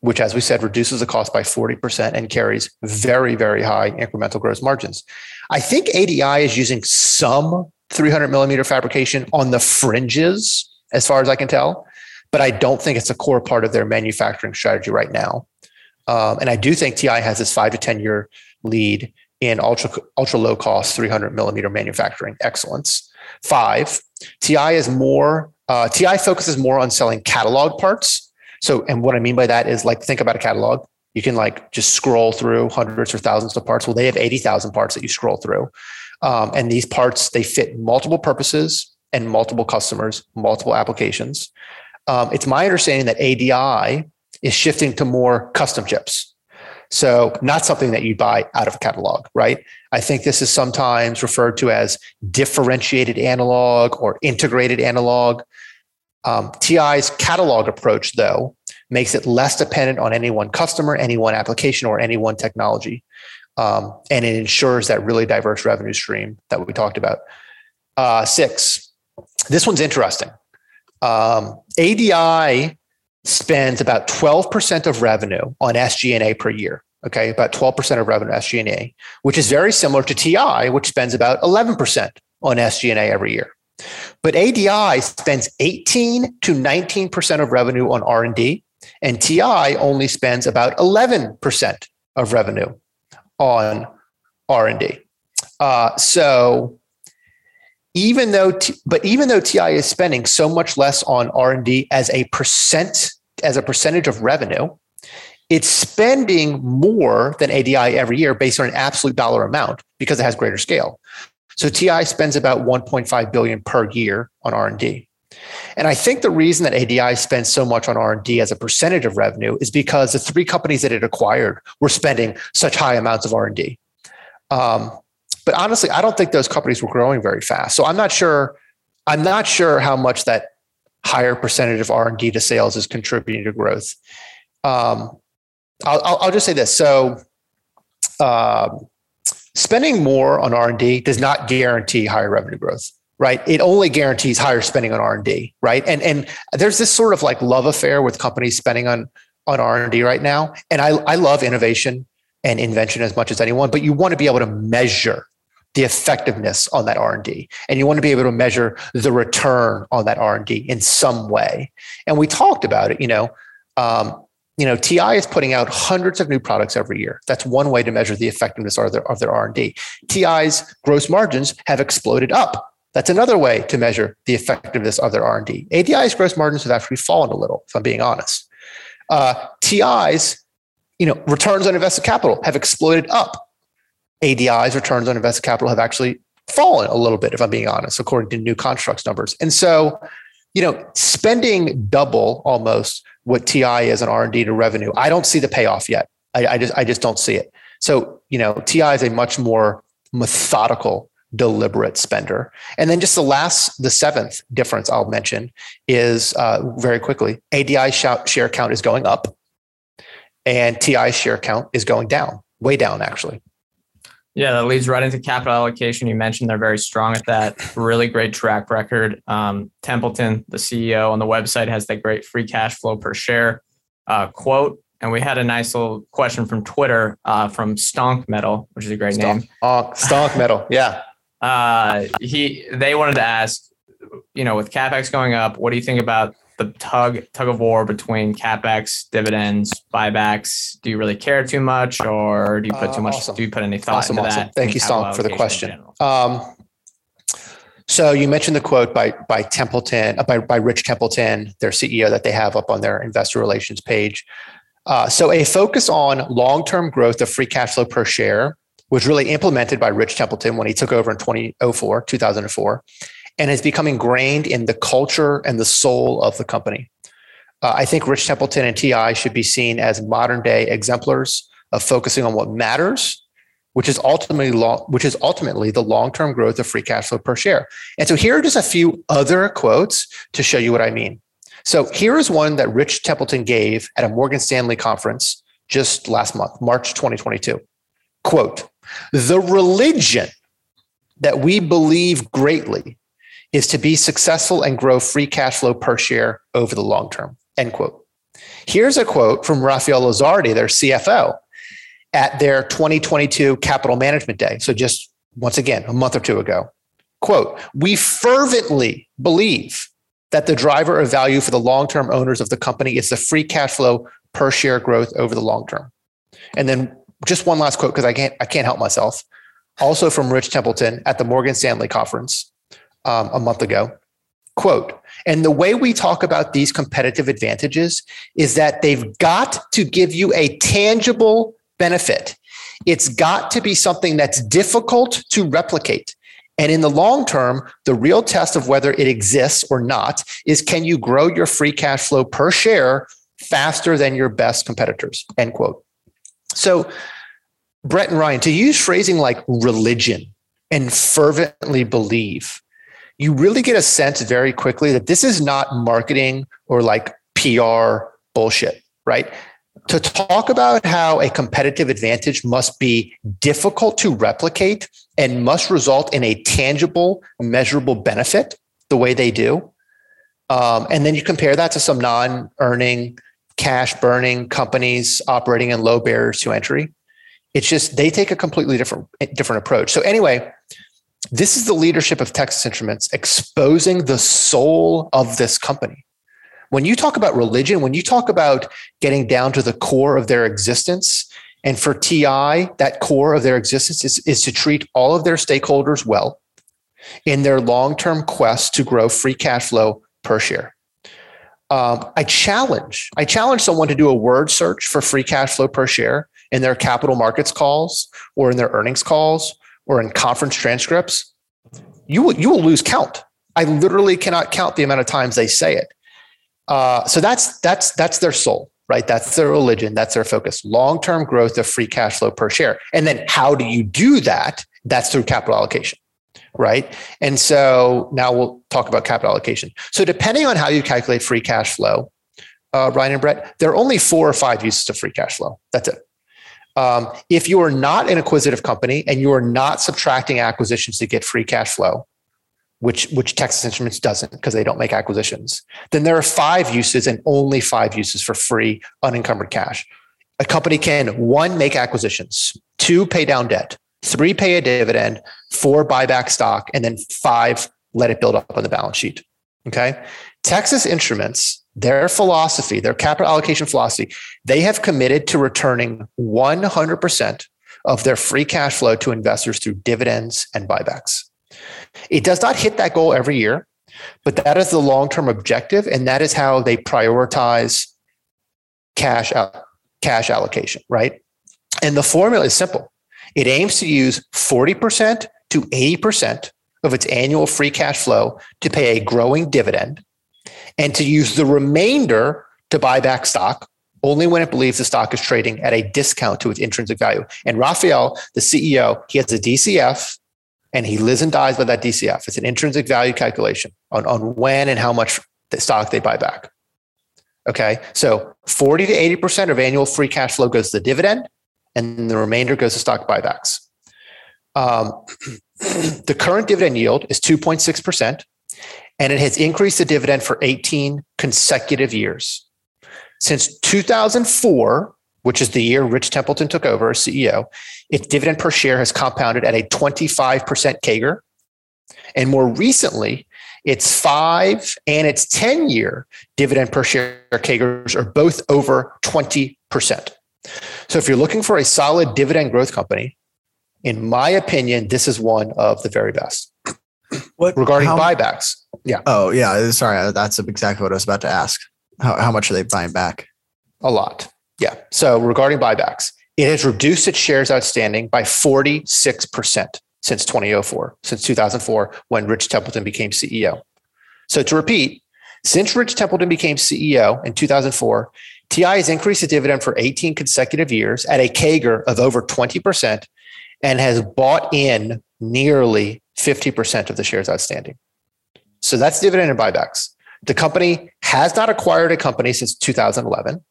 which, as we said, reduces the cost by 40% and carries very, very high incremental gross margins. I think ADI is using some 300 millimeter fabrication on the fringes, as far as I can tell, but I don't think it's a core part of their manufacturing strategy right now. Um, and I do think TI has this five to 10 year lead in ultra ultra low cost 300 millimeter manufacturing excellence. Five, TI is more uh, TI focuses more on selling catalog parts. So, and what I mean by that is like think about a catalog. You can like just scroll through hundreds or thousands of parts. Well, they have 80,000 parts that you scroll through. Um, and these parts, they fit multiple purposes and multiple customers, multiple applications. Um, it's my understanding that ADI is shifting to more custom chips. So, not something that you buy out of a catalog, right? I think this is sometimes referred to as differentiated analog or integrated analog. Um, TI's catalog approach, though, makes it less dependent on any one customer, any one application, or any one technology. Um, and it ensures that really diverse revenue stream that we talked about. Uh, six, this one's interesting. Um, ADI spends about 12% of revenue on SG&A per year. Okay, about 12% of revenue SG&A, which is very similar to TI, which spends about 11% on SG&A every year. But ADI spends 18 to 19% of revenue on R&D, and TI only spends about 11% of revenue on R&D. Uh, so even though, T, but even though TI is spending so much less on R&D as a percent as a percentage of revenue, it's spending more than ADI every year based on an absolute dollar amount because it has greater scale. So TI spends about 1.5 billion per year on R&D. And I think the reason that ADI spends so much on R&D as a percentage of revenue is because the three companies that it acquired were spending such high amounts of R&D. Um, but honestly, I don't think those companies were growing very fast. So I'm not sure. I'm not sure how much that higher percentage of R&D to sales is contributing to growth. Um, I'll, I'll, just say this. So, um, spending more on R&D does not guarantee higher revenue growth, right? It only guarantees higher spending on R&D, right? And and there's this sort of like love affair with companies spending on on R&D right now. And I I love innovation and invention as much as anyone, but you want to be able to measure the effectiveness on that R&D and you want to be able to measure the return on that R&D in some way. And we talked about it, you know, um, you know, TI is putting out hundreds of new products every year. That's one way to measure the effectiveness of their, of their R&D. TI's gross margins have exploded up. That's another way to measure the effectiveness of their R&D. ADI's gross margins have actually fallen a little, if I'm being honest. Uh, TI's, you know, returns on invested capital have exploded up. ADI's returns on invested capital have actually fallen a little bit, if I'm being honest, according to new constructs numbers. And so, you know, spending double almost what TI is an R&D to revenue. I don't see the payoff yet. I, I just I just don't see it. So, you know, TI is a much more methodical, deliberate spender. And then just the last, the seventh difference I'll mention is uh, very quickly, ADI share count is going up and TI share count is going down, way down actually. Yeah, that leads right into capital allocation. You mentioned they're very strong at that. Really great track record. Um, Templeton, the CEO on the website, has that great free cash flow per share uh, quote. And we had a nice little question from Twitter uh, from Stonk Metal, which is a great Stonk, name. Oh, Stonk Metal, yeah. Uh, he they wanted to ask, you know, with capex going up, what do you think about the tug tug of war between capex, dividends, buybacks? Do you really care too much, or do you put too much? Uh, awesome. Do you put any thought awesome, into awesome. that? Thank you, Song, for the question. Um, so you mentioned the quote by by Templeton, uh, by by Rich Templeton, their CEO, that they have up on their investor relations page. Uh, so a focus on long term growth of free cash flow per share was really implemented by Rich Templeton when he took over in 2004, 2004 and has become ingrained in the culture and the soul of the company. Uh, I think Rich Templeton and TI should be seen as modern day exemplars of focusing on what matters, which is ultimately which is ultimately the long term growth of free cash flow per share. And so here are just a few other quotes to show you what I mean. So here is one that Rich Templeton gave at a Morgan Stanley conference just last month, March 2022. Quote: The religion that we believe greatly is to be successful and grow free cash flow per share over the long term. End quote. Here's a quote from Rafael Lizardi, their CFO, at their 2022 Capital Management Day. So just once again, a month or two ago. Quote, we fervently believe that the driver of value for the long term owners of the company is the free cash flow per share growth over the long term. And then just one last quote because I can't I can't help myself. Also from Rich Templeton at the Morgan Stanley conference um, a month ago. Quote, and the way we talk about these competitive advantages is that they've got to give you a tangible benefit. It's got to be something that's difficult to replicate. And in the long term, the real test of whether it exists or not is can you grow your free cash flow per share faster than your best competitors? End quote. So, Brett and Ryan, to use phrasing like religion and fervently believe, you really get a sense very quickly that this is not marketing or like PR bullshit, right? To talk about how a competitive advantage must be difficult to replicate and must result in a tangible, measurable benefit the way they do. Um, and then you compare that to some non earning, cash burning companies operating in low barriers to entry. It's just they take a completely different different approach. So anyway, this is the leadership of Texas Instruments exposing the soul of this company. When you talk about religion, when you talk about getting down to the core of their existence, and for TI, that core of their existence is, is to treat all of their stakeholders well in their long term quest to grow free cash flow per share. Um, I challenge, I challenge someone to do a word search for free cash flow per share in their capital markets calls or in their earnings calls or in conference transcripts, you will, you will lose count. I literally cannot count the amount of times they say it. Uh, so that's that's that's their soul, right? That's their religion. That's their focus. Long term growth of free cash flow per share. And then how do you do that? That's through capital allocation, right? And so now we'll talk about capital allocation. So depending on how you calculate free cash flow, uh, Ryan and Brett, there are only four or five uses of free cash flow. That's it. Um, if you are not an acquisitive company and you are not subtracting acquisitions to get free cash flow, which which Texas Instruments doesn't because they don't make acquisitions, then there are five uses and only five uses for free unencumbered cash. A company can one make acquisitions, two pay down debt, three pay a dividend, four buy back stock, and then five let it build up on the balance sheet. Okay. Texas Instruments their philosophy, their capital allocation philosophy, they have committed to returning 100% of their free cash flow to investors through dividends and buybacks. It does not hit that goal every year, but that is the long term objective. And that is how they prioritize cash, cash allocation, right? And the formula is simple it aims to use 40% to 80% of its annual free cash flow to pay a growing dividend and to use the remainder to buy back stock only when it believes the stock is trading at a discount to its intrinsic value. And Rafael, the CEO, he has a DCF and he lives and dies by that DCF. It's an intrinsic value calculation on, on when and how much the stock they buy back. Okay. So 40 to 80% of annual free cash flow goes to the dividend, and the remainder goes to stock buybacks. Um, the current dividend yield is 2.6% and it has increased the dividend for 18 consecutive years. Since 2004, which is the year Rich Templeton took over as CEO, its dividend per share has compounded at a 25% CAGR. And more recently, its five and its 10 year dividend per share CAGRs are both over 20%. So if you're looking for a solid dividend growth company, in my opinion, this is one of the very best. What regarding how, buybacks? Yeah. Oh, yeah. Sorry, uh, that's exactly what I was about to ask. How, how much are they buying back? A lot. Yeah. So regarding buybacks, it has reduced its shares outstanding by 46% since 2004, since 2004, when Rich Templeton became CEO. So to repeat, since Rich Templeton became CEO in 2004, TI has increased the dividend for 18 consecutive years at a CAGR of over 20% and has bought in nearly 50% of the shares outstanding. So that's dividend and buybacks. The company has not acquired a company since 2011.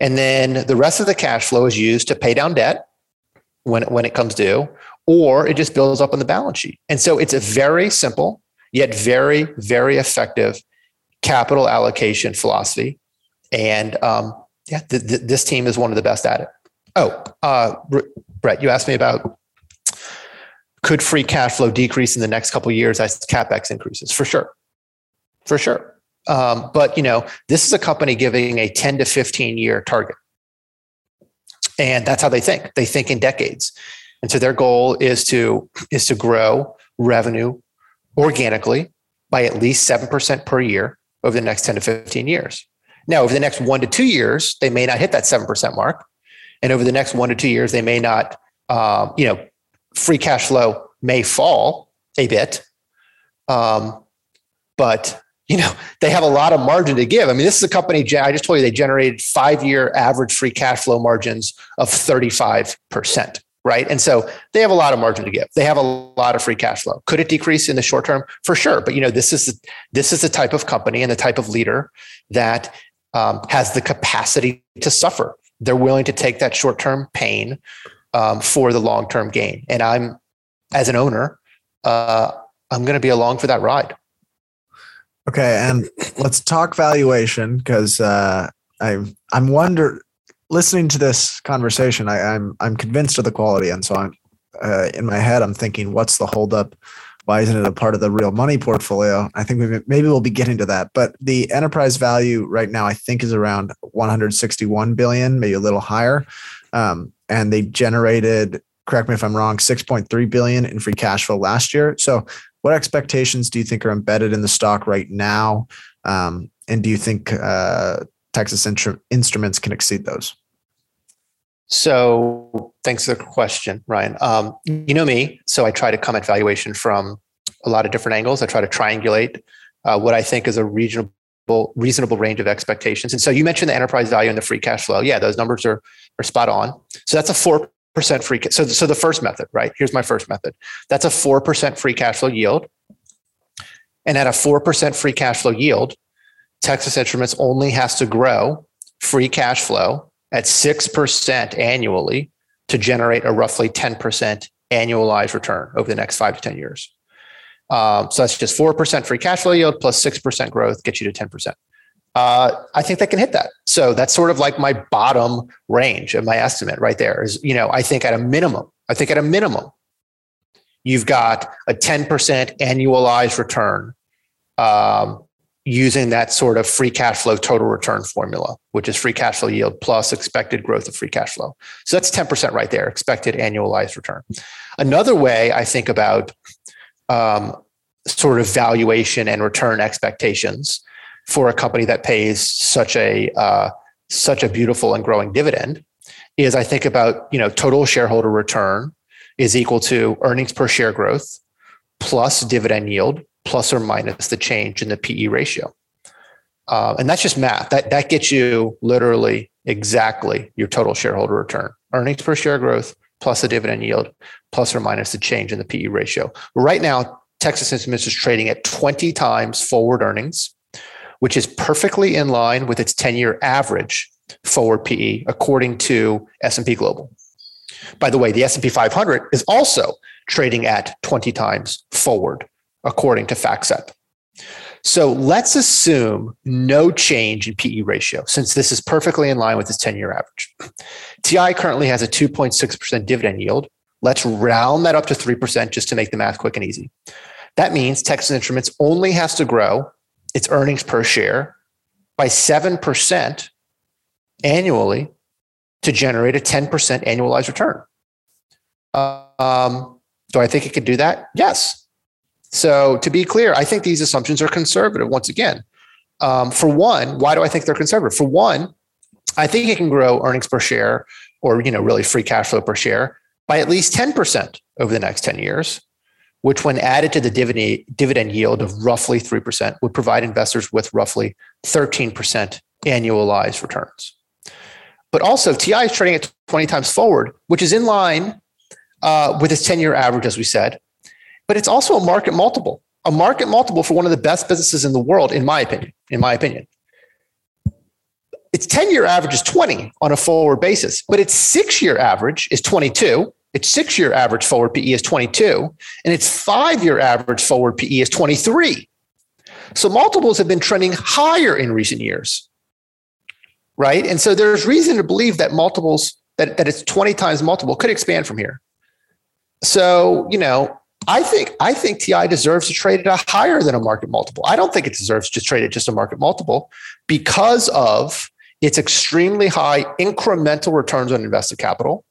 And then the rest of the cash flow is used to pay down debt when, when it comes due, or it just builds up on the balance sheet. And so it's a very simple, yet very, very effective capital allocation philosophy. And um, yeah, th- th- this team is one of the best at it. Oh, uh, Brett, you asked me about could free cash flow decrease in the next couple years as capex increases? For sure, for sure. Um, but you know, this is a company giving a 10 to 15 year target. And that's how they think. They think in decades. And so their goal is to is to grow revenue organically by at least 7% per year over the next 10 to 15 years. Now, over the next one to two years, they may not hit that 7% mark. And over the next one to two years, they may not, um, you know, free cash flow may fall a bit. Um, but, you know, they have a lot of margin to give. I mean, this is a company, I just told you they generated five year average free cash flow margins of 35% right? And so they have a lot of margin to give. They have a lot of free cash flow. Could it decrease in the short term? For sure. But you know, this is this is the type of company and the type of leader that um, has the capacity to suffer. They're willing to take that short term pain um, for the long term gain. And I'm, as an owner, uh, I'm going to be along for that ride. Okay, and let's talk valuation because uh, I'm I'm wonder listening to this conversation, I, am I'm, I'm convinced of the quality, and so I'm uh, in my head I'm thinking, what's the holdup? Why isn't it a part of the real money portfolio? I think maybe, maybe we'll be getting to that. But the enterprise value right now, I think, is around 161 billion, maybe a little higher. Um, and they generated, correct me if I'm wrong, 6.3 billion in free cash flow last year. So, what expectations do you think are embedded in the stock right now? Um, and do you think uh, Texas Instru- Instruments can exceed those? So, thanks for the question, Ryan. Um, you know me, so I try to come at valuation from a lot of different angles. I try to triangulate uh, what I think is a reasonable reasonable range of expectations. And so, you mentioned the enterprise value and the free cash flow. Yeah, those numbers are are spot on. So that's a four percent free. So, so the first method, right? Here's my first method. That's a four percent free cash flow yield. And at a four percent free cash flow yield, Texas Instruments only has to grow free cash flow at 6% annually to generate a roughly 10% annualized return over the next five to 10 years. Um, so that's just 4% free cash flow yield plus 6% growth gets you to 10%. Uh, I think they can hit that. So that's sort of like my bottom range of my estimate right there is, you know, I think at a minimum, I think at a minimum, you've got a 10% annualized return um, using that sort of free cash flow total return formula, which is free cash flow yield plus expected growth of free cash flow. So that's 10% right there, expected annualized return. Another way I think about um, sort of valuation and return expectations for a company that pays such a uh, such a beautiful and growing dividend is I think about you know total shareholder return is equal to earnings per share growth plus dividend yield plus or minus the change in the PE ratio. Uh, and that's just math. That that gets you literally exactly your total shareholder return, earnings per share growth plus the dividend yield, plus or minus the change in the PE ratio. Right now, Texas Instruments is trading at 20 times forward earnings, which is perfectly in line with its 10-year average forward PE, according to S&P Global. By the way, the S&P 500 is also trading at 20 times forward according to FactSet. So let's assume no change in PE ratio, since this is perfectly in line with its 10 year average. TI currently has a 2.6% dividend yield. Let's round that up to 3% just to make the math quick and easy. That means Texas Instruments only has to grow its earnings per share by 7% annually to generate a 10% annualized return. Um, do I think it could do that? Yes. So to be clear, I think these assumptions are conservative once again. Um, for one, why do I think they're conservative? For one, I think it can grow earnings per share or you know really free cash flow per share by at least 10% over the next 10 years, which when added to the dividend dividend yield of roughly 3% would provide investors with roughly 13% annualized returns. But also TI is trading at 20 times forward, which is in line uh, with its 10 year average, as we said, but it's also a market multiple, a market multiple for one of the best businesses in the world, in my opinion. In my opinion, its 10 year average is 20 on a forward basis, but its six year average is 22. Its six year average forward PE is 22, and its five year average forward PE is 23. So multiples have been trending higher in recent years, right? And so there's reason to believe that multiples, that, that it's 20 times multiple could expand from here. So, you know, I think I think TI deserves to trade at a higher than a market multiple. I don't think it deserves to trade at just a market multiple because of its extremely high incremental returns on invested capital,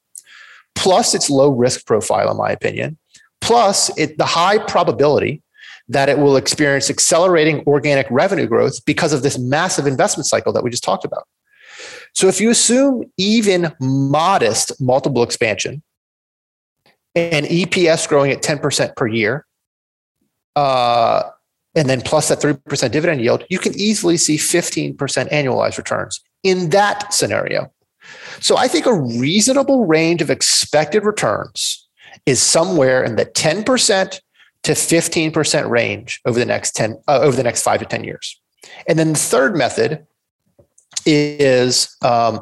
plus its low risk profile, in my opinion, plus it, the high probability that it will experience accelerating organic revenue growth because of this massive investment cycle that we just talked about. So if you assume even modest multiple expansion and EPS growing at 10% per year, uh, and then plus that 3% dividend yield, you can easily see 15% annualized returns in that scenario. So I think a reasonable range of expected returns is somewhere in the 10% to 15% range over the next 10 uh, over the next 5 to 10 years. And then the third method is um,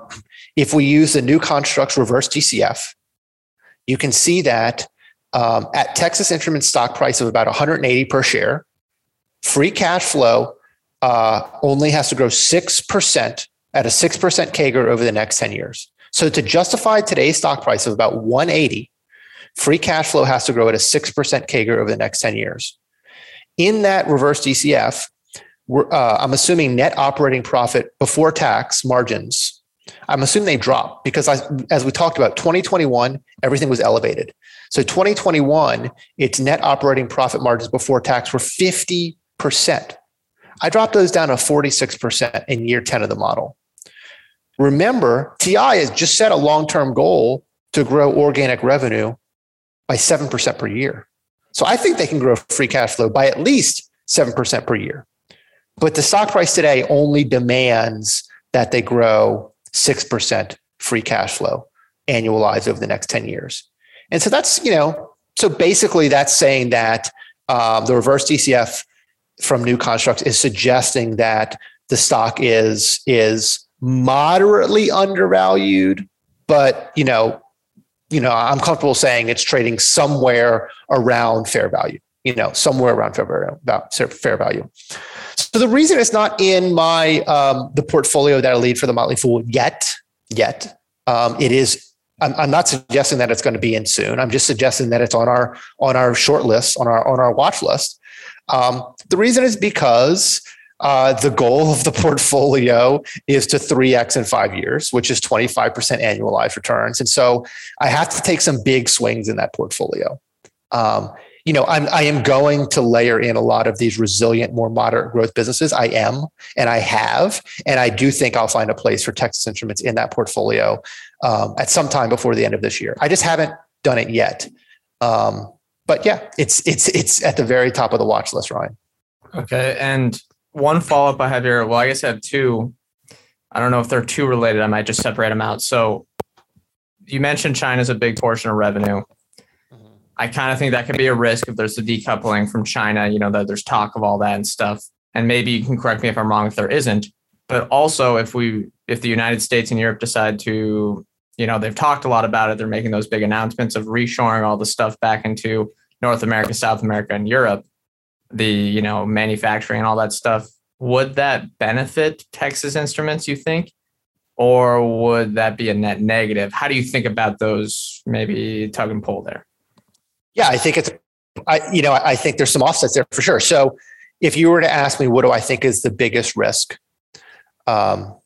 if we use the new constructs reverse DCF, you can see that um, at Texas Instruments stock price of about 180 per share, free cash flow uh, only has to grow 6% at a 6% CAGR over the next 10 years. So to justify today's stock price of about 180, free cash flow has to grow at a 6% CAGR over the next 10 years. In that reverse DCF, uh, I'm assuming net operating profit before tax margins. I'm assuming they drop because I, as we talked about 2021, everything was elevated. So 2021, its net operating profit margins before tax were 50%. I dropped those down to 46% in year 10 of the model. Remember, TI has just set a long term goal to grow organic revenue by 7% per year. So I think they can grow free cash flow by at least 7% per year. But the stock price today only demands that they grow 6% free cash flow annualized over the next 10 years. And so that's, you know, so basically that's saying that um, the reverse DCF from new constructs is suggesting that the stock is is moderately undervalued, but you know, you know, I'm comfortable saying it's trading somewhere around fair value. You know, somewhere around fair value. Fair value. So the reason it's not in my um, the portfolio that I lead for the Motley Fool yet, yet, um, it is. I'm, I'm not suggesting that it's going to be in soon. I'm just suggesting that it's on our on our short list, on our on our watch list. Um, the reason is because uh, the goal of the portfolio is to 3x in five years, which is 25% annualized returns. And so I have to take some big swings in that portfolio. Um, you know, I'm, I am going to layer in a lot of these resilient, more moderate growth businesses. I am, and I have, and I do think I'll find a place for Texas Instruments in that portfolio um, at some time before the end of this year. I just haven't done it yet. Um, but yeah, it's it's it's at the very top of the watch list, Ryan. Okay, and one follow up I have here. Well, I guess I have two. I don't know if they're two related. I might just separate them out. So you mentioned China's a big portion of revenue. I kind of think that could be a risk if there's a decoupling from China, you know, that there's talk of all that and stuff. And maybe you can correct me if I'm wrong if there isn't. But also if we if the United States and Europe decide to, you know, they've talked a lot about it, they're making those big announcements of reshoring all the stuff back into North America, South America, and Europe, the, you know, manufacturing and all that stuff. Would that benefit Texas Instruments, you think? Or would that be a net negative? How do you think about those maybe tug and pull there? Yeah, I think it's, I you know, I think there's some offsets there for sure. So if you were to ask me, what do I think is the biggest risk um,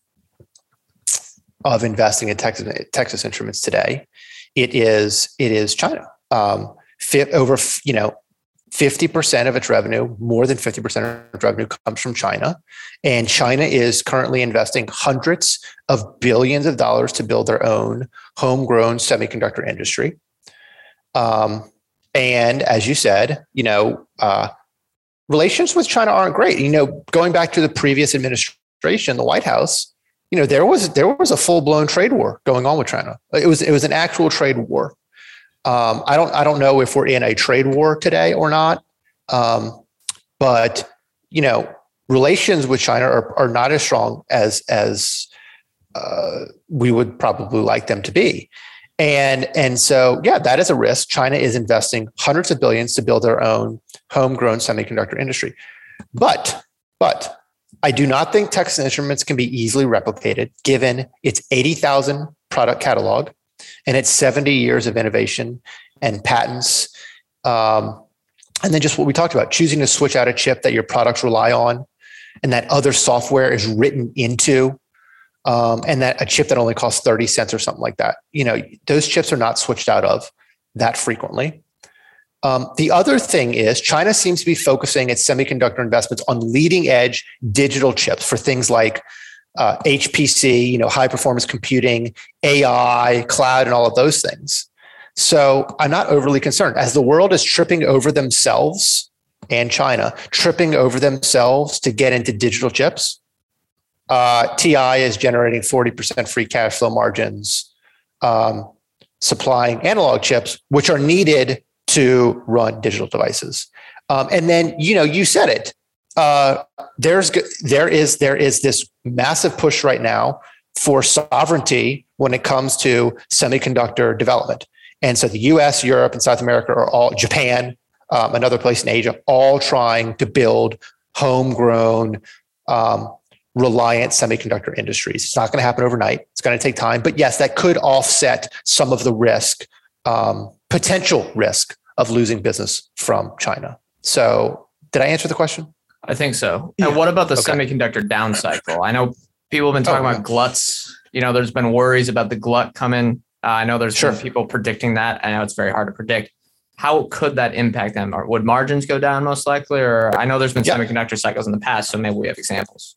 of investing in Texas Texas Instruments today? It is it is China. Um, fit over you know 50% of its revenue, more than 50% of revenue comes from China. And China is currently investing hundreds of billions of dollars to build their own homegrown semiconductor industry. Um, and as you said, you know, uh, relations with China aren't great. You know, going back to the previous administration, the White House, you know, there was there was a full blown trade war going on with China. It was it was an actual trade war. Um, I don't I don't know if we're in a trade war today or not, um, but you know, relations with China are, are not as strong as as uh, we would probably like them to be. And, and so, yeah, that is a risk. China is investing hundreds of billions to build their own homegrown semiconductor industry. But, but I do not think Texas Instruments can be easily replicated given its 80,000 product catalog and its 70 years of innovation and patents. Um, and then just what we talked about, choosing to switch out a chip that your products rely on and that other software is written into um, and that a chip that only costs 30 cents or something like that. You know, those chips are not switched out of that frequently. Um, the other thing is China seems to be focusing its semiconductor investments on leading edge digital chips for things like uh, HPC, you know, high performance computing, AI, cloud, and all of those things. So I'm not overly concerned. As the world is tripping over themselves and China tripping over themselves to get into digital chips, uh, TI is generating 40% free cash flow margins, um, supplying analog chips, which are needed to run digital devices. Um, and then, you know, you said it. Uh, there's there is there is this massive push right now for sovereignty when it comes to semiconductor development. And so the US, Europe, and South America are all, Japan, um, another place in Asia, all trying to build homegrown, um, reliant semiconductor industries. It's not going to happen overnight. It's going to take time. But yes, that could offset some of the risk, um, potential risk of losing business from China. So, did I answer the question? I think so. Yeah. And what about the okay. semiconductor down cycle? I know people have been talking oh, about gluts. You know, there's been worries about the glut coming. Uh, I know there's sure. people predicting that. I know it's very hard to predict. How could that impact them? Or would margins go down most likely? Or I know there's been yeah. semiconductor cycles in the past, so maybe we have examples.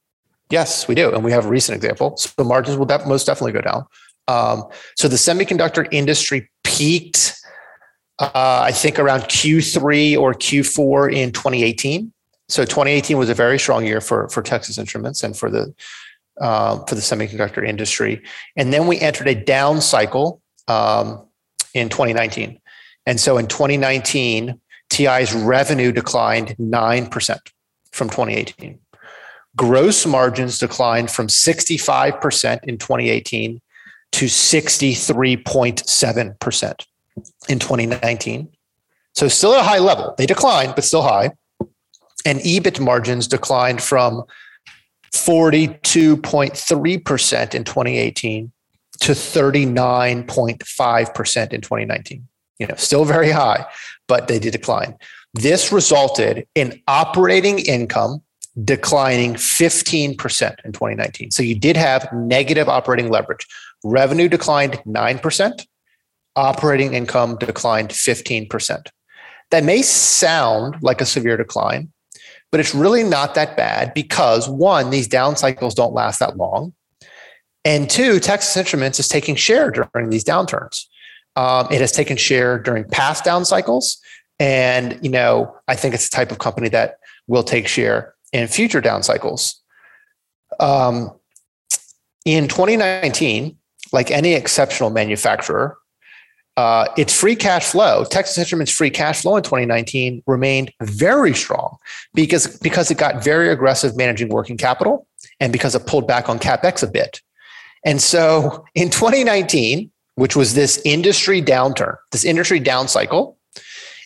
Yes, we do, and we have a recent example. So margins will def- most definitely go down. Um, so the semiconductor industry peaked, uh, I think, around Q3 or Q4 in 2018. So 2018 was a very strong year for for Texas Instruments and for the uh, for the semiconductor industry. And then we entered a down cycle um, in 2019. And so in 2019, TI's revenue declined 9% from 2018. Gross margins declined from 65% in 2018 to 63.7% in 2019. So still at a high level. They declined, but still high and EBIT margins declined from 42.3% in 2018 to 39.5% in 2019. You know, still very high, but they did decline. This resulted in operating income declining 15% in 2019. So you did have negative operating leverage. Revenue declined 9%, operating income declined 15%. That may sound like a severe decline, but it's really not that bad because one, these down cycles don't last that long. And two, Texas Instruments is taking share during these downturns. Um, it has taken share during past down cycles. And, you know, I think it's the type of company that will take share in future down cycles. Um, in 2019, like any exceptional manufacturer, uh, its free cash flow, Texas Instruments' free cash flow in 2019 remained very strong because, because it got very aggressive managing working capital and because it pulled back on capex a bit. And so in 2019, which was this industry downturn, this industry down cycle,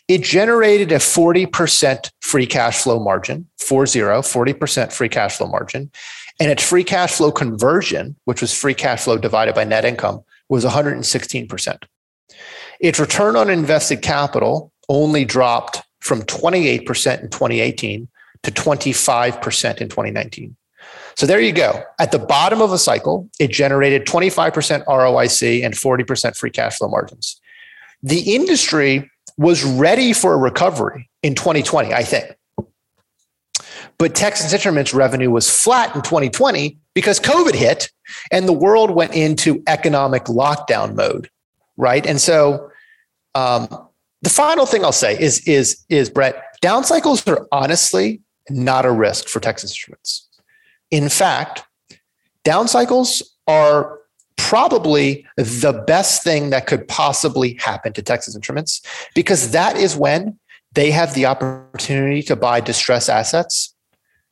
it generated a 40% free cash flow margin, 40, 40% free cash flow margin. And its free cash flow conversion, which was free cash flow divided by net income, was 116%. Its return on invested capital only dropped from 28% in 2018 to 25% in 2019. So there you go. At the bottom of a cycle, it generated 25% ROIC and 40% free cash flow margins. The industry was ready for a recovery in 2020, I think. But Texas Instruments revenue was flat in 2020 because COVID hit and the world went into economic lockdown mode, right? And so um, the final thing I'll say is is is Brett, down cycles are honestly not a risk for Texas Instruments. In fact, down cycles are probably the best thing that could possibly happen to Texas Instruments because that is when they have the opportunity to buy distressed assets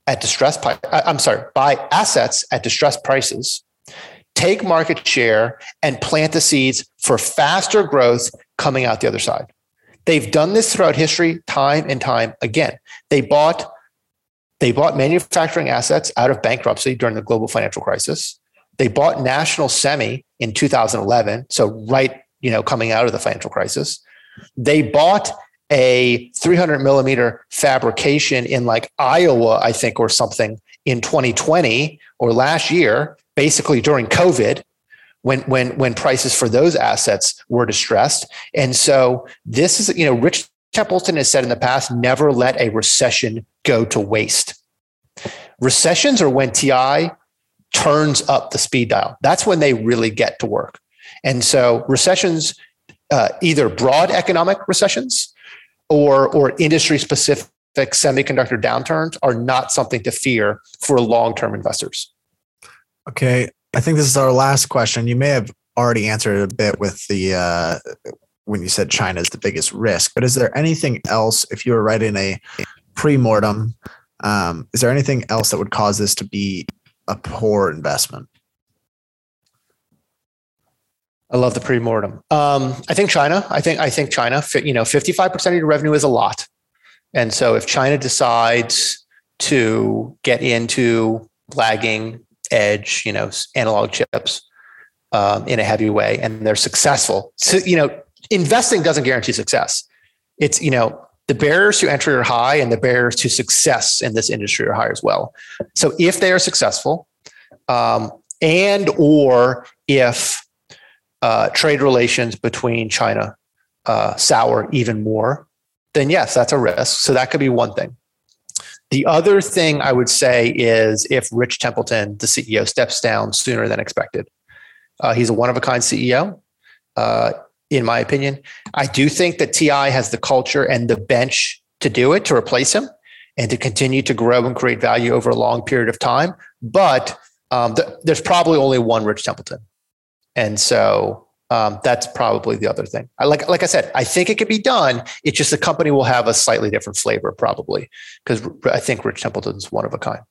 at distressed uh, I'm sorry, buy assets at distressed prices, take market share and plant the seeds for faster growth coming out the other side. They've done this throughout history time and time again. They bought they bought manufacturing assets out of bankruptcy during the global financial crisis. They bought National Semi in 2011, so right, you know, coming out of the financial crisis. They bought a 300 millimeter fabrication in like Iowa, I think, or something in 2020 or last year basically during COVID when when when prices for those assets were distressed. And so this is you know Rich Templeton has said in the past, never let a recession go to waste. Recessions are when TI turns up the speed dial. That's when they really get to work. And so recessions, uh, either broad economic recessions or or industry specific semiconductor downturns, are not something to fear for long term investors. Okay, I think this is our last question. You may have already answered a bit with the uh, when you said China is the biggest risk, but is there anything else if you were writing a pre-mortem? Um, is there anything else that would cause this to be a poor investment? I love the pre-mortem. Um, I think China. I think I think China. You know, fifty-five percent of your revenue is a lot, and so if China decides to get into lagging edge, you know, analog chips um, in a heavy way, and they're successful, so you know, investing doesn't guarantee success. It's you know the barriers to entry are high, and the barriers to success in this industry are high as well. So if they are successful, um, and or if uh, trade relations between China uh, sour even more, then yes, that's a risk. So that could be one thing. The other thing I would say is if Rich Templeton, the CEO, steps down sooner than expected. Uh, he's a one of a kind CEO, uh, in my opinion. I do think that TI has the culture and the bench to do it, to replace him and to continue to grow and create value over a long period of time. But um, the, there's probably only one Rich Templeton. And so um, that's probably the other thing. I, like like I said, I think it could be done. It's just the company will have a slightly different flavor, probably, because I think Rich Templeton's one of a kind.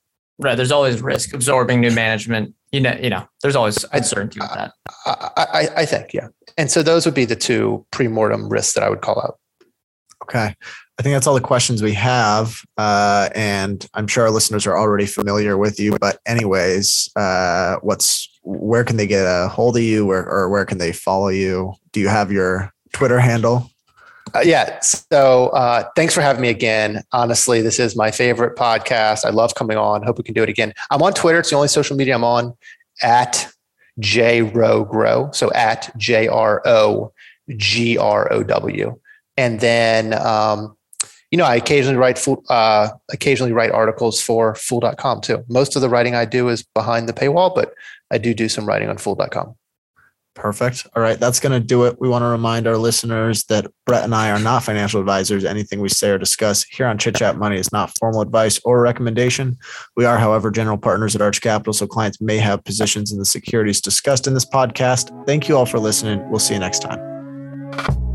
Right. There's always risk absorbing new management. You know, you know, there's always uncertainty with that. I, I, I think, yeah. And so those would be the two pre-mortem risks that I would call out. Okay. I think that's all the questions we have. Uh, and I'm sure our listeners are already familiar with you. But anyways, uh, what's where can they get a hold of you or, or where can they follow you? Do you have your Twitter handle? Uh, yeah. So uh, thanks for having me again. Honestly, this is my favorite podcast. I love coming on. Hope we can do it again. I'm on Twitter. It's the only social media I'm on at J Row Grow. So at J R O G R O W. And then, um, you know, I occasionally write fool, uh, occasionally write articles for fool.com too. Most of the writing I do is behind the paywall, but I do do some writing on fool.com. Perfect. All right. That's going to do it. We want to remind our listeners that Brett and I are not financial advisors. Anything we say or discuss here on Chit Chat Money is not formal advice or recommendation. We are, however, general partners at Arch Capital, so clients may have positions in the securities discussed in this podcast. Thank you all for listening. We'll see you next time.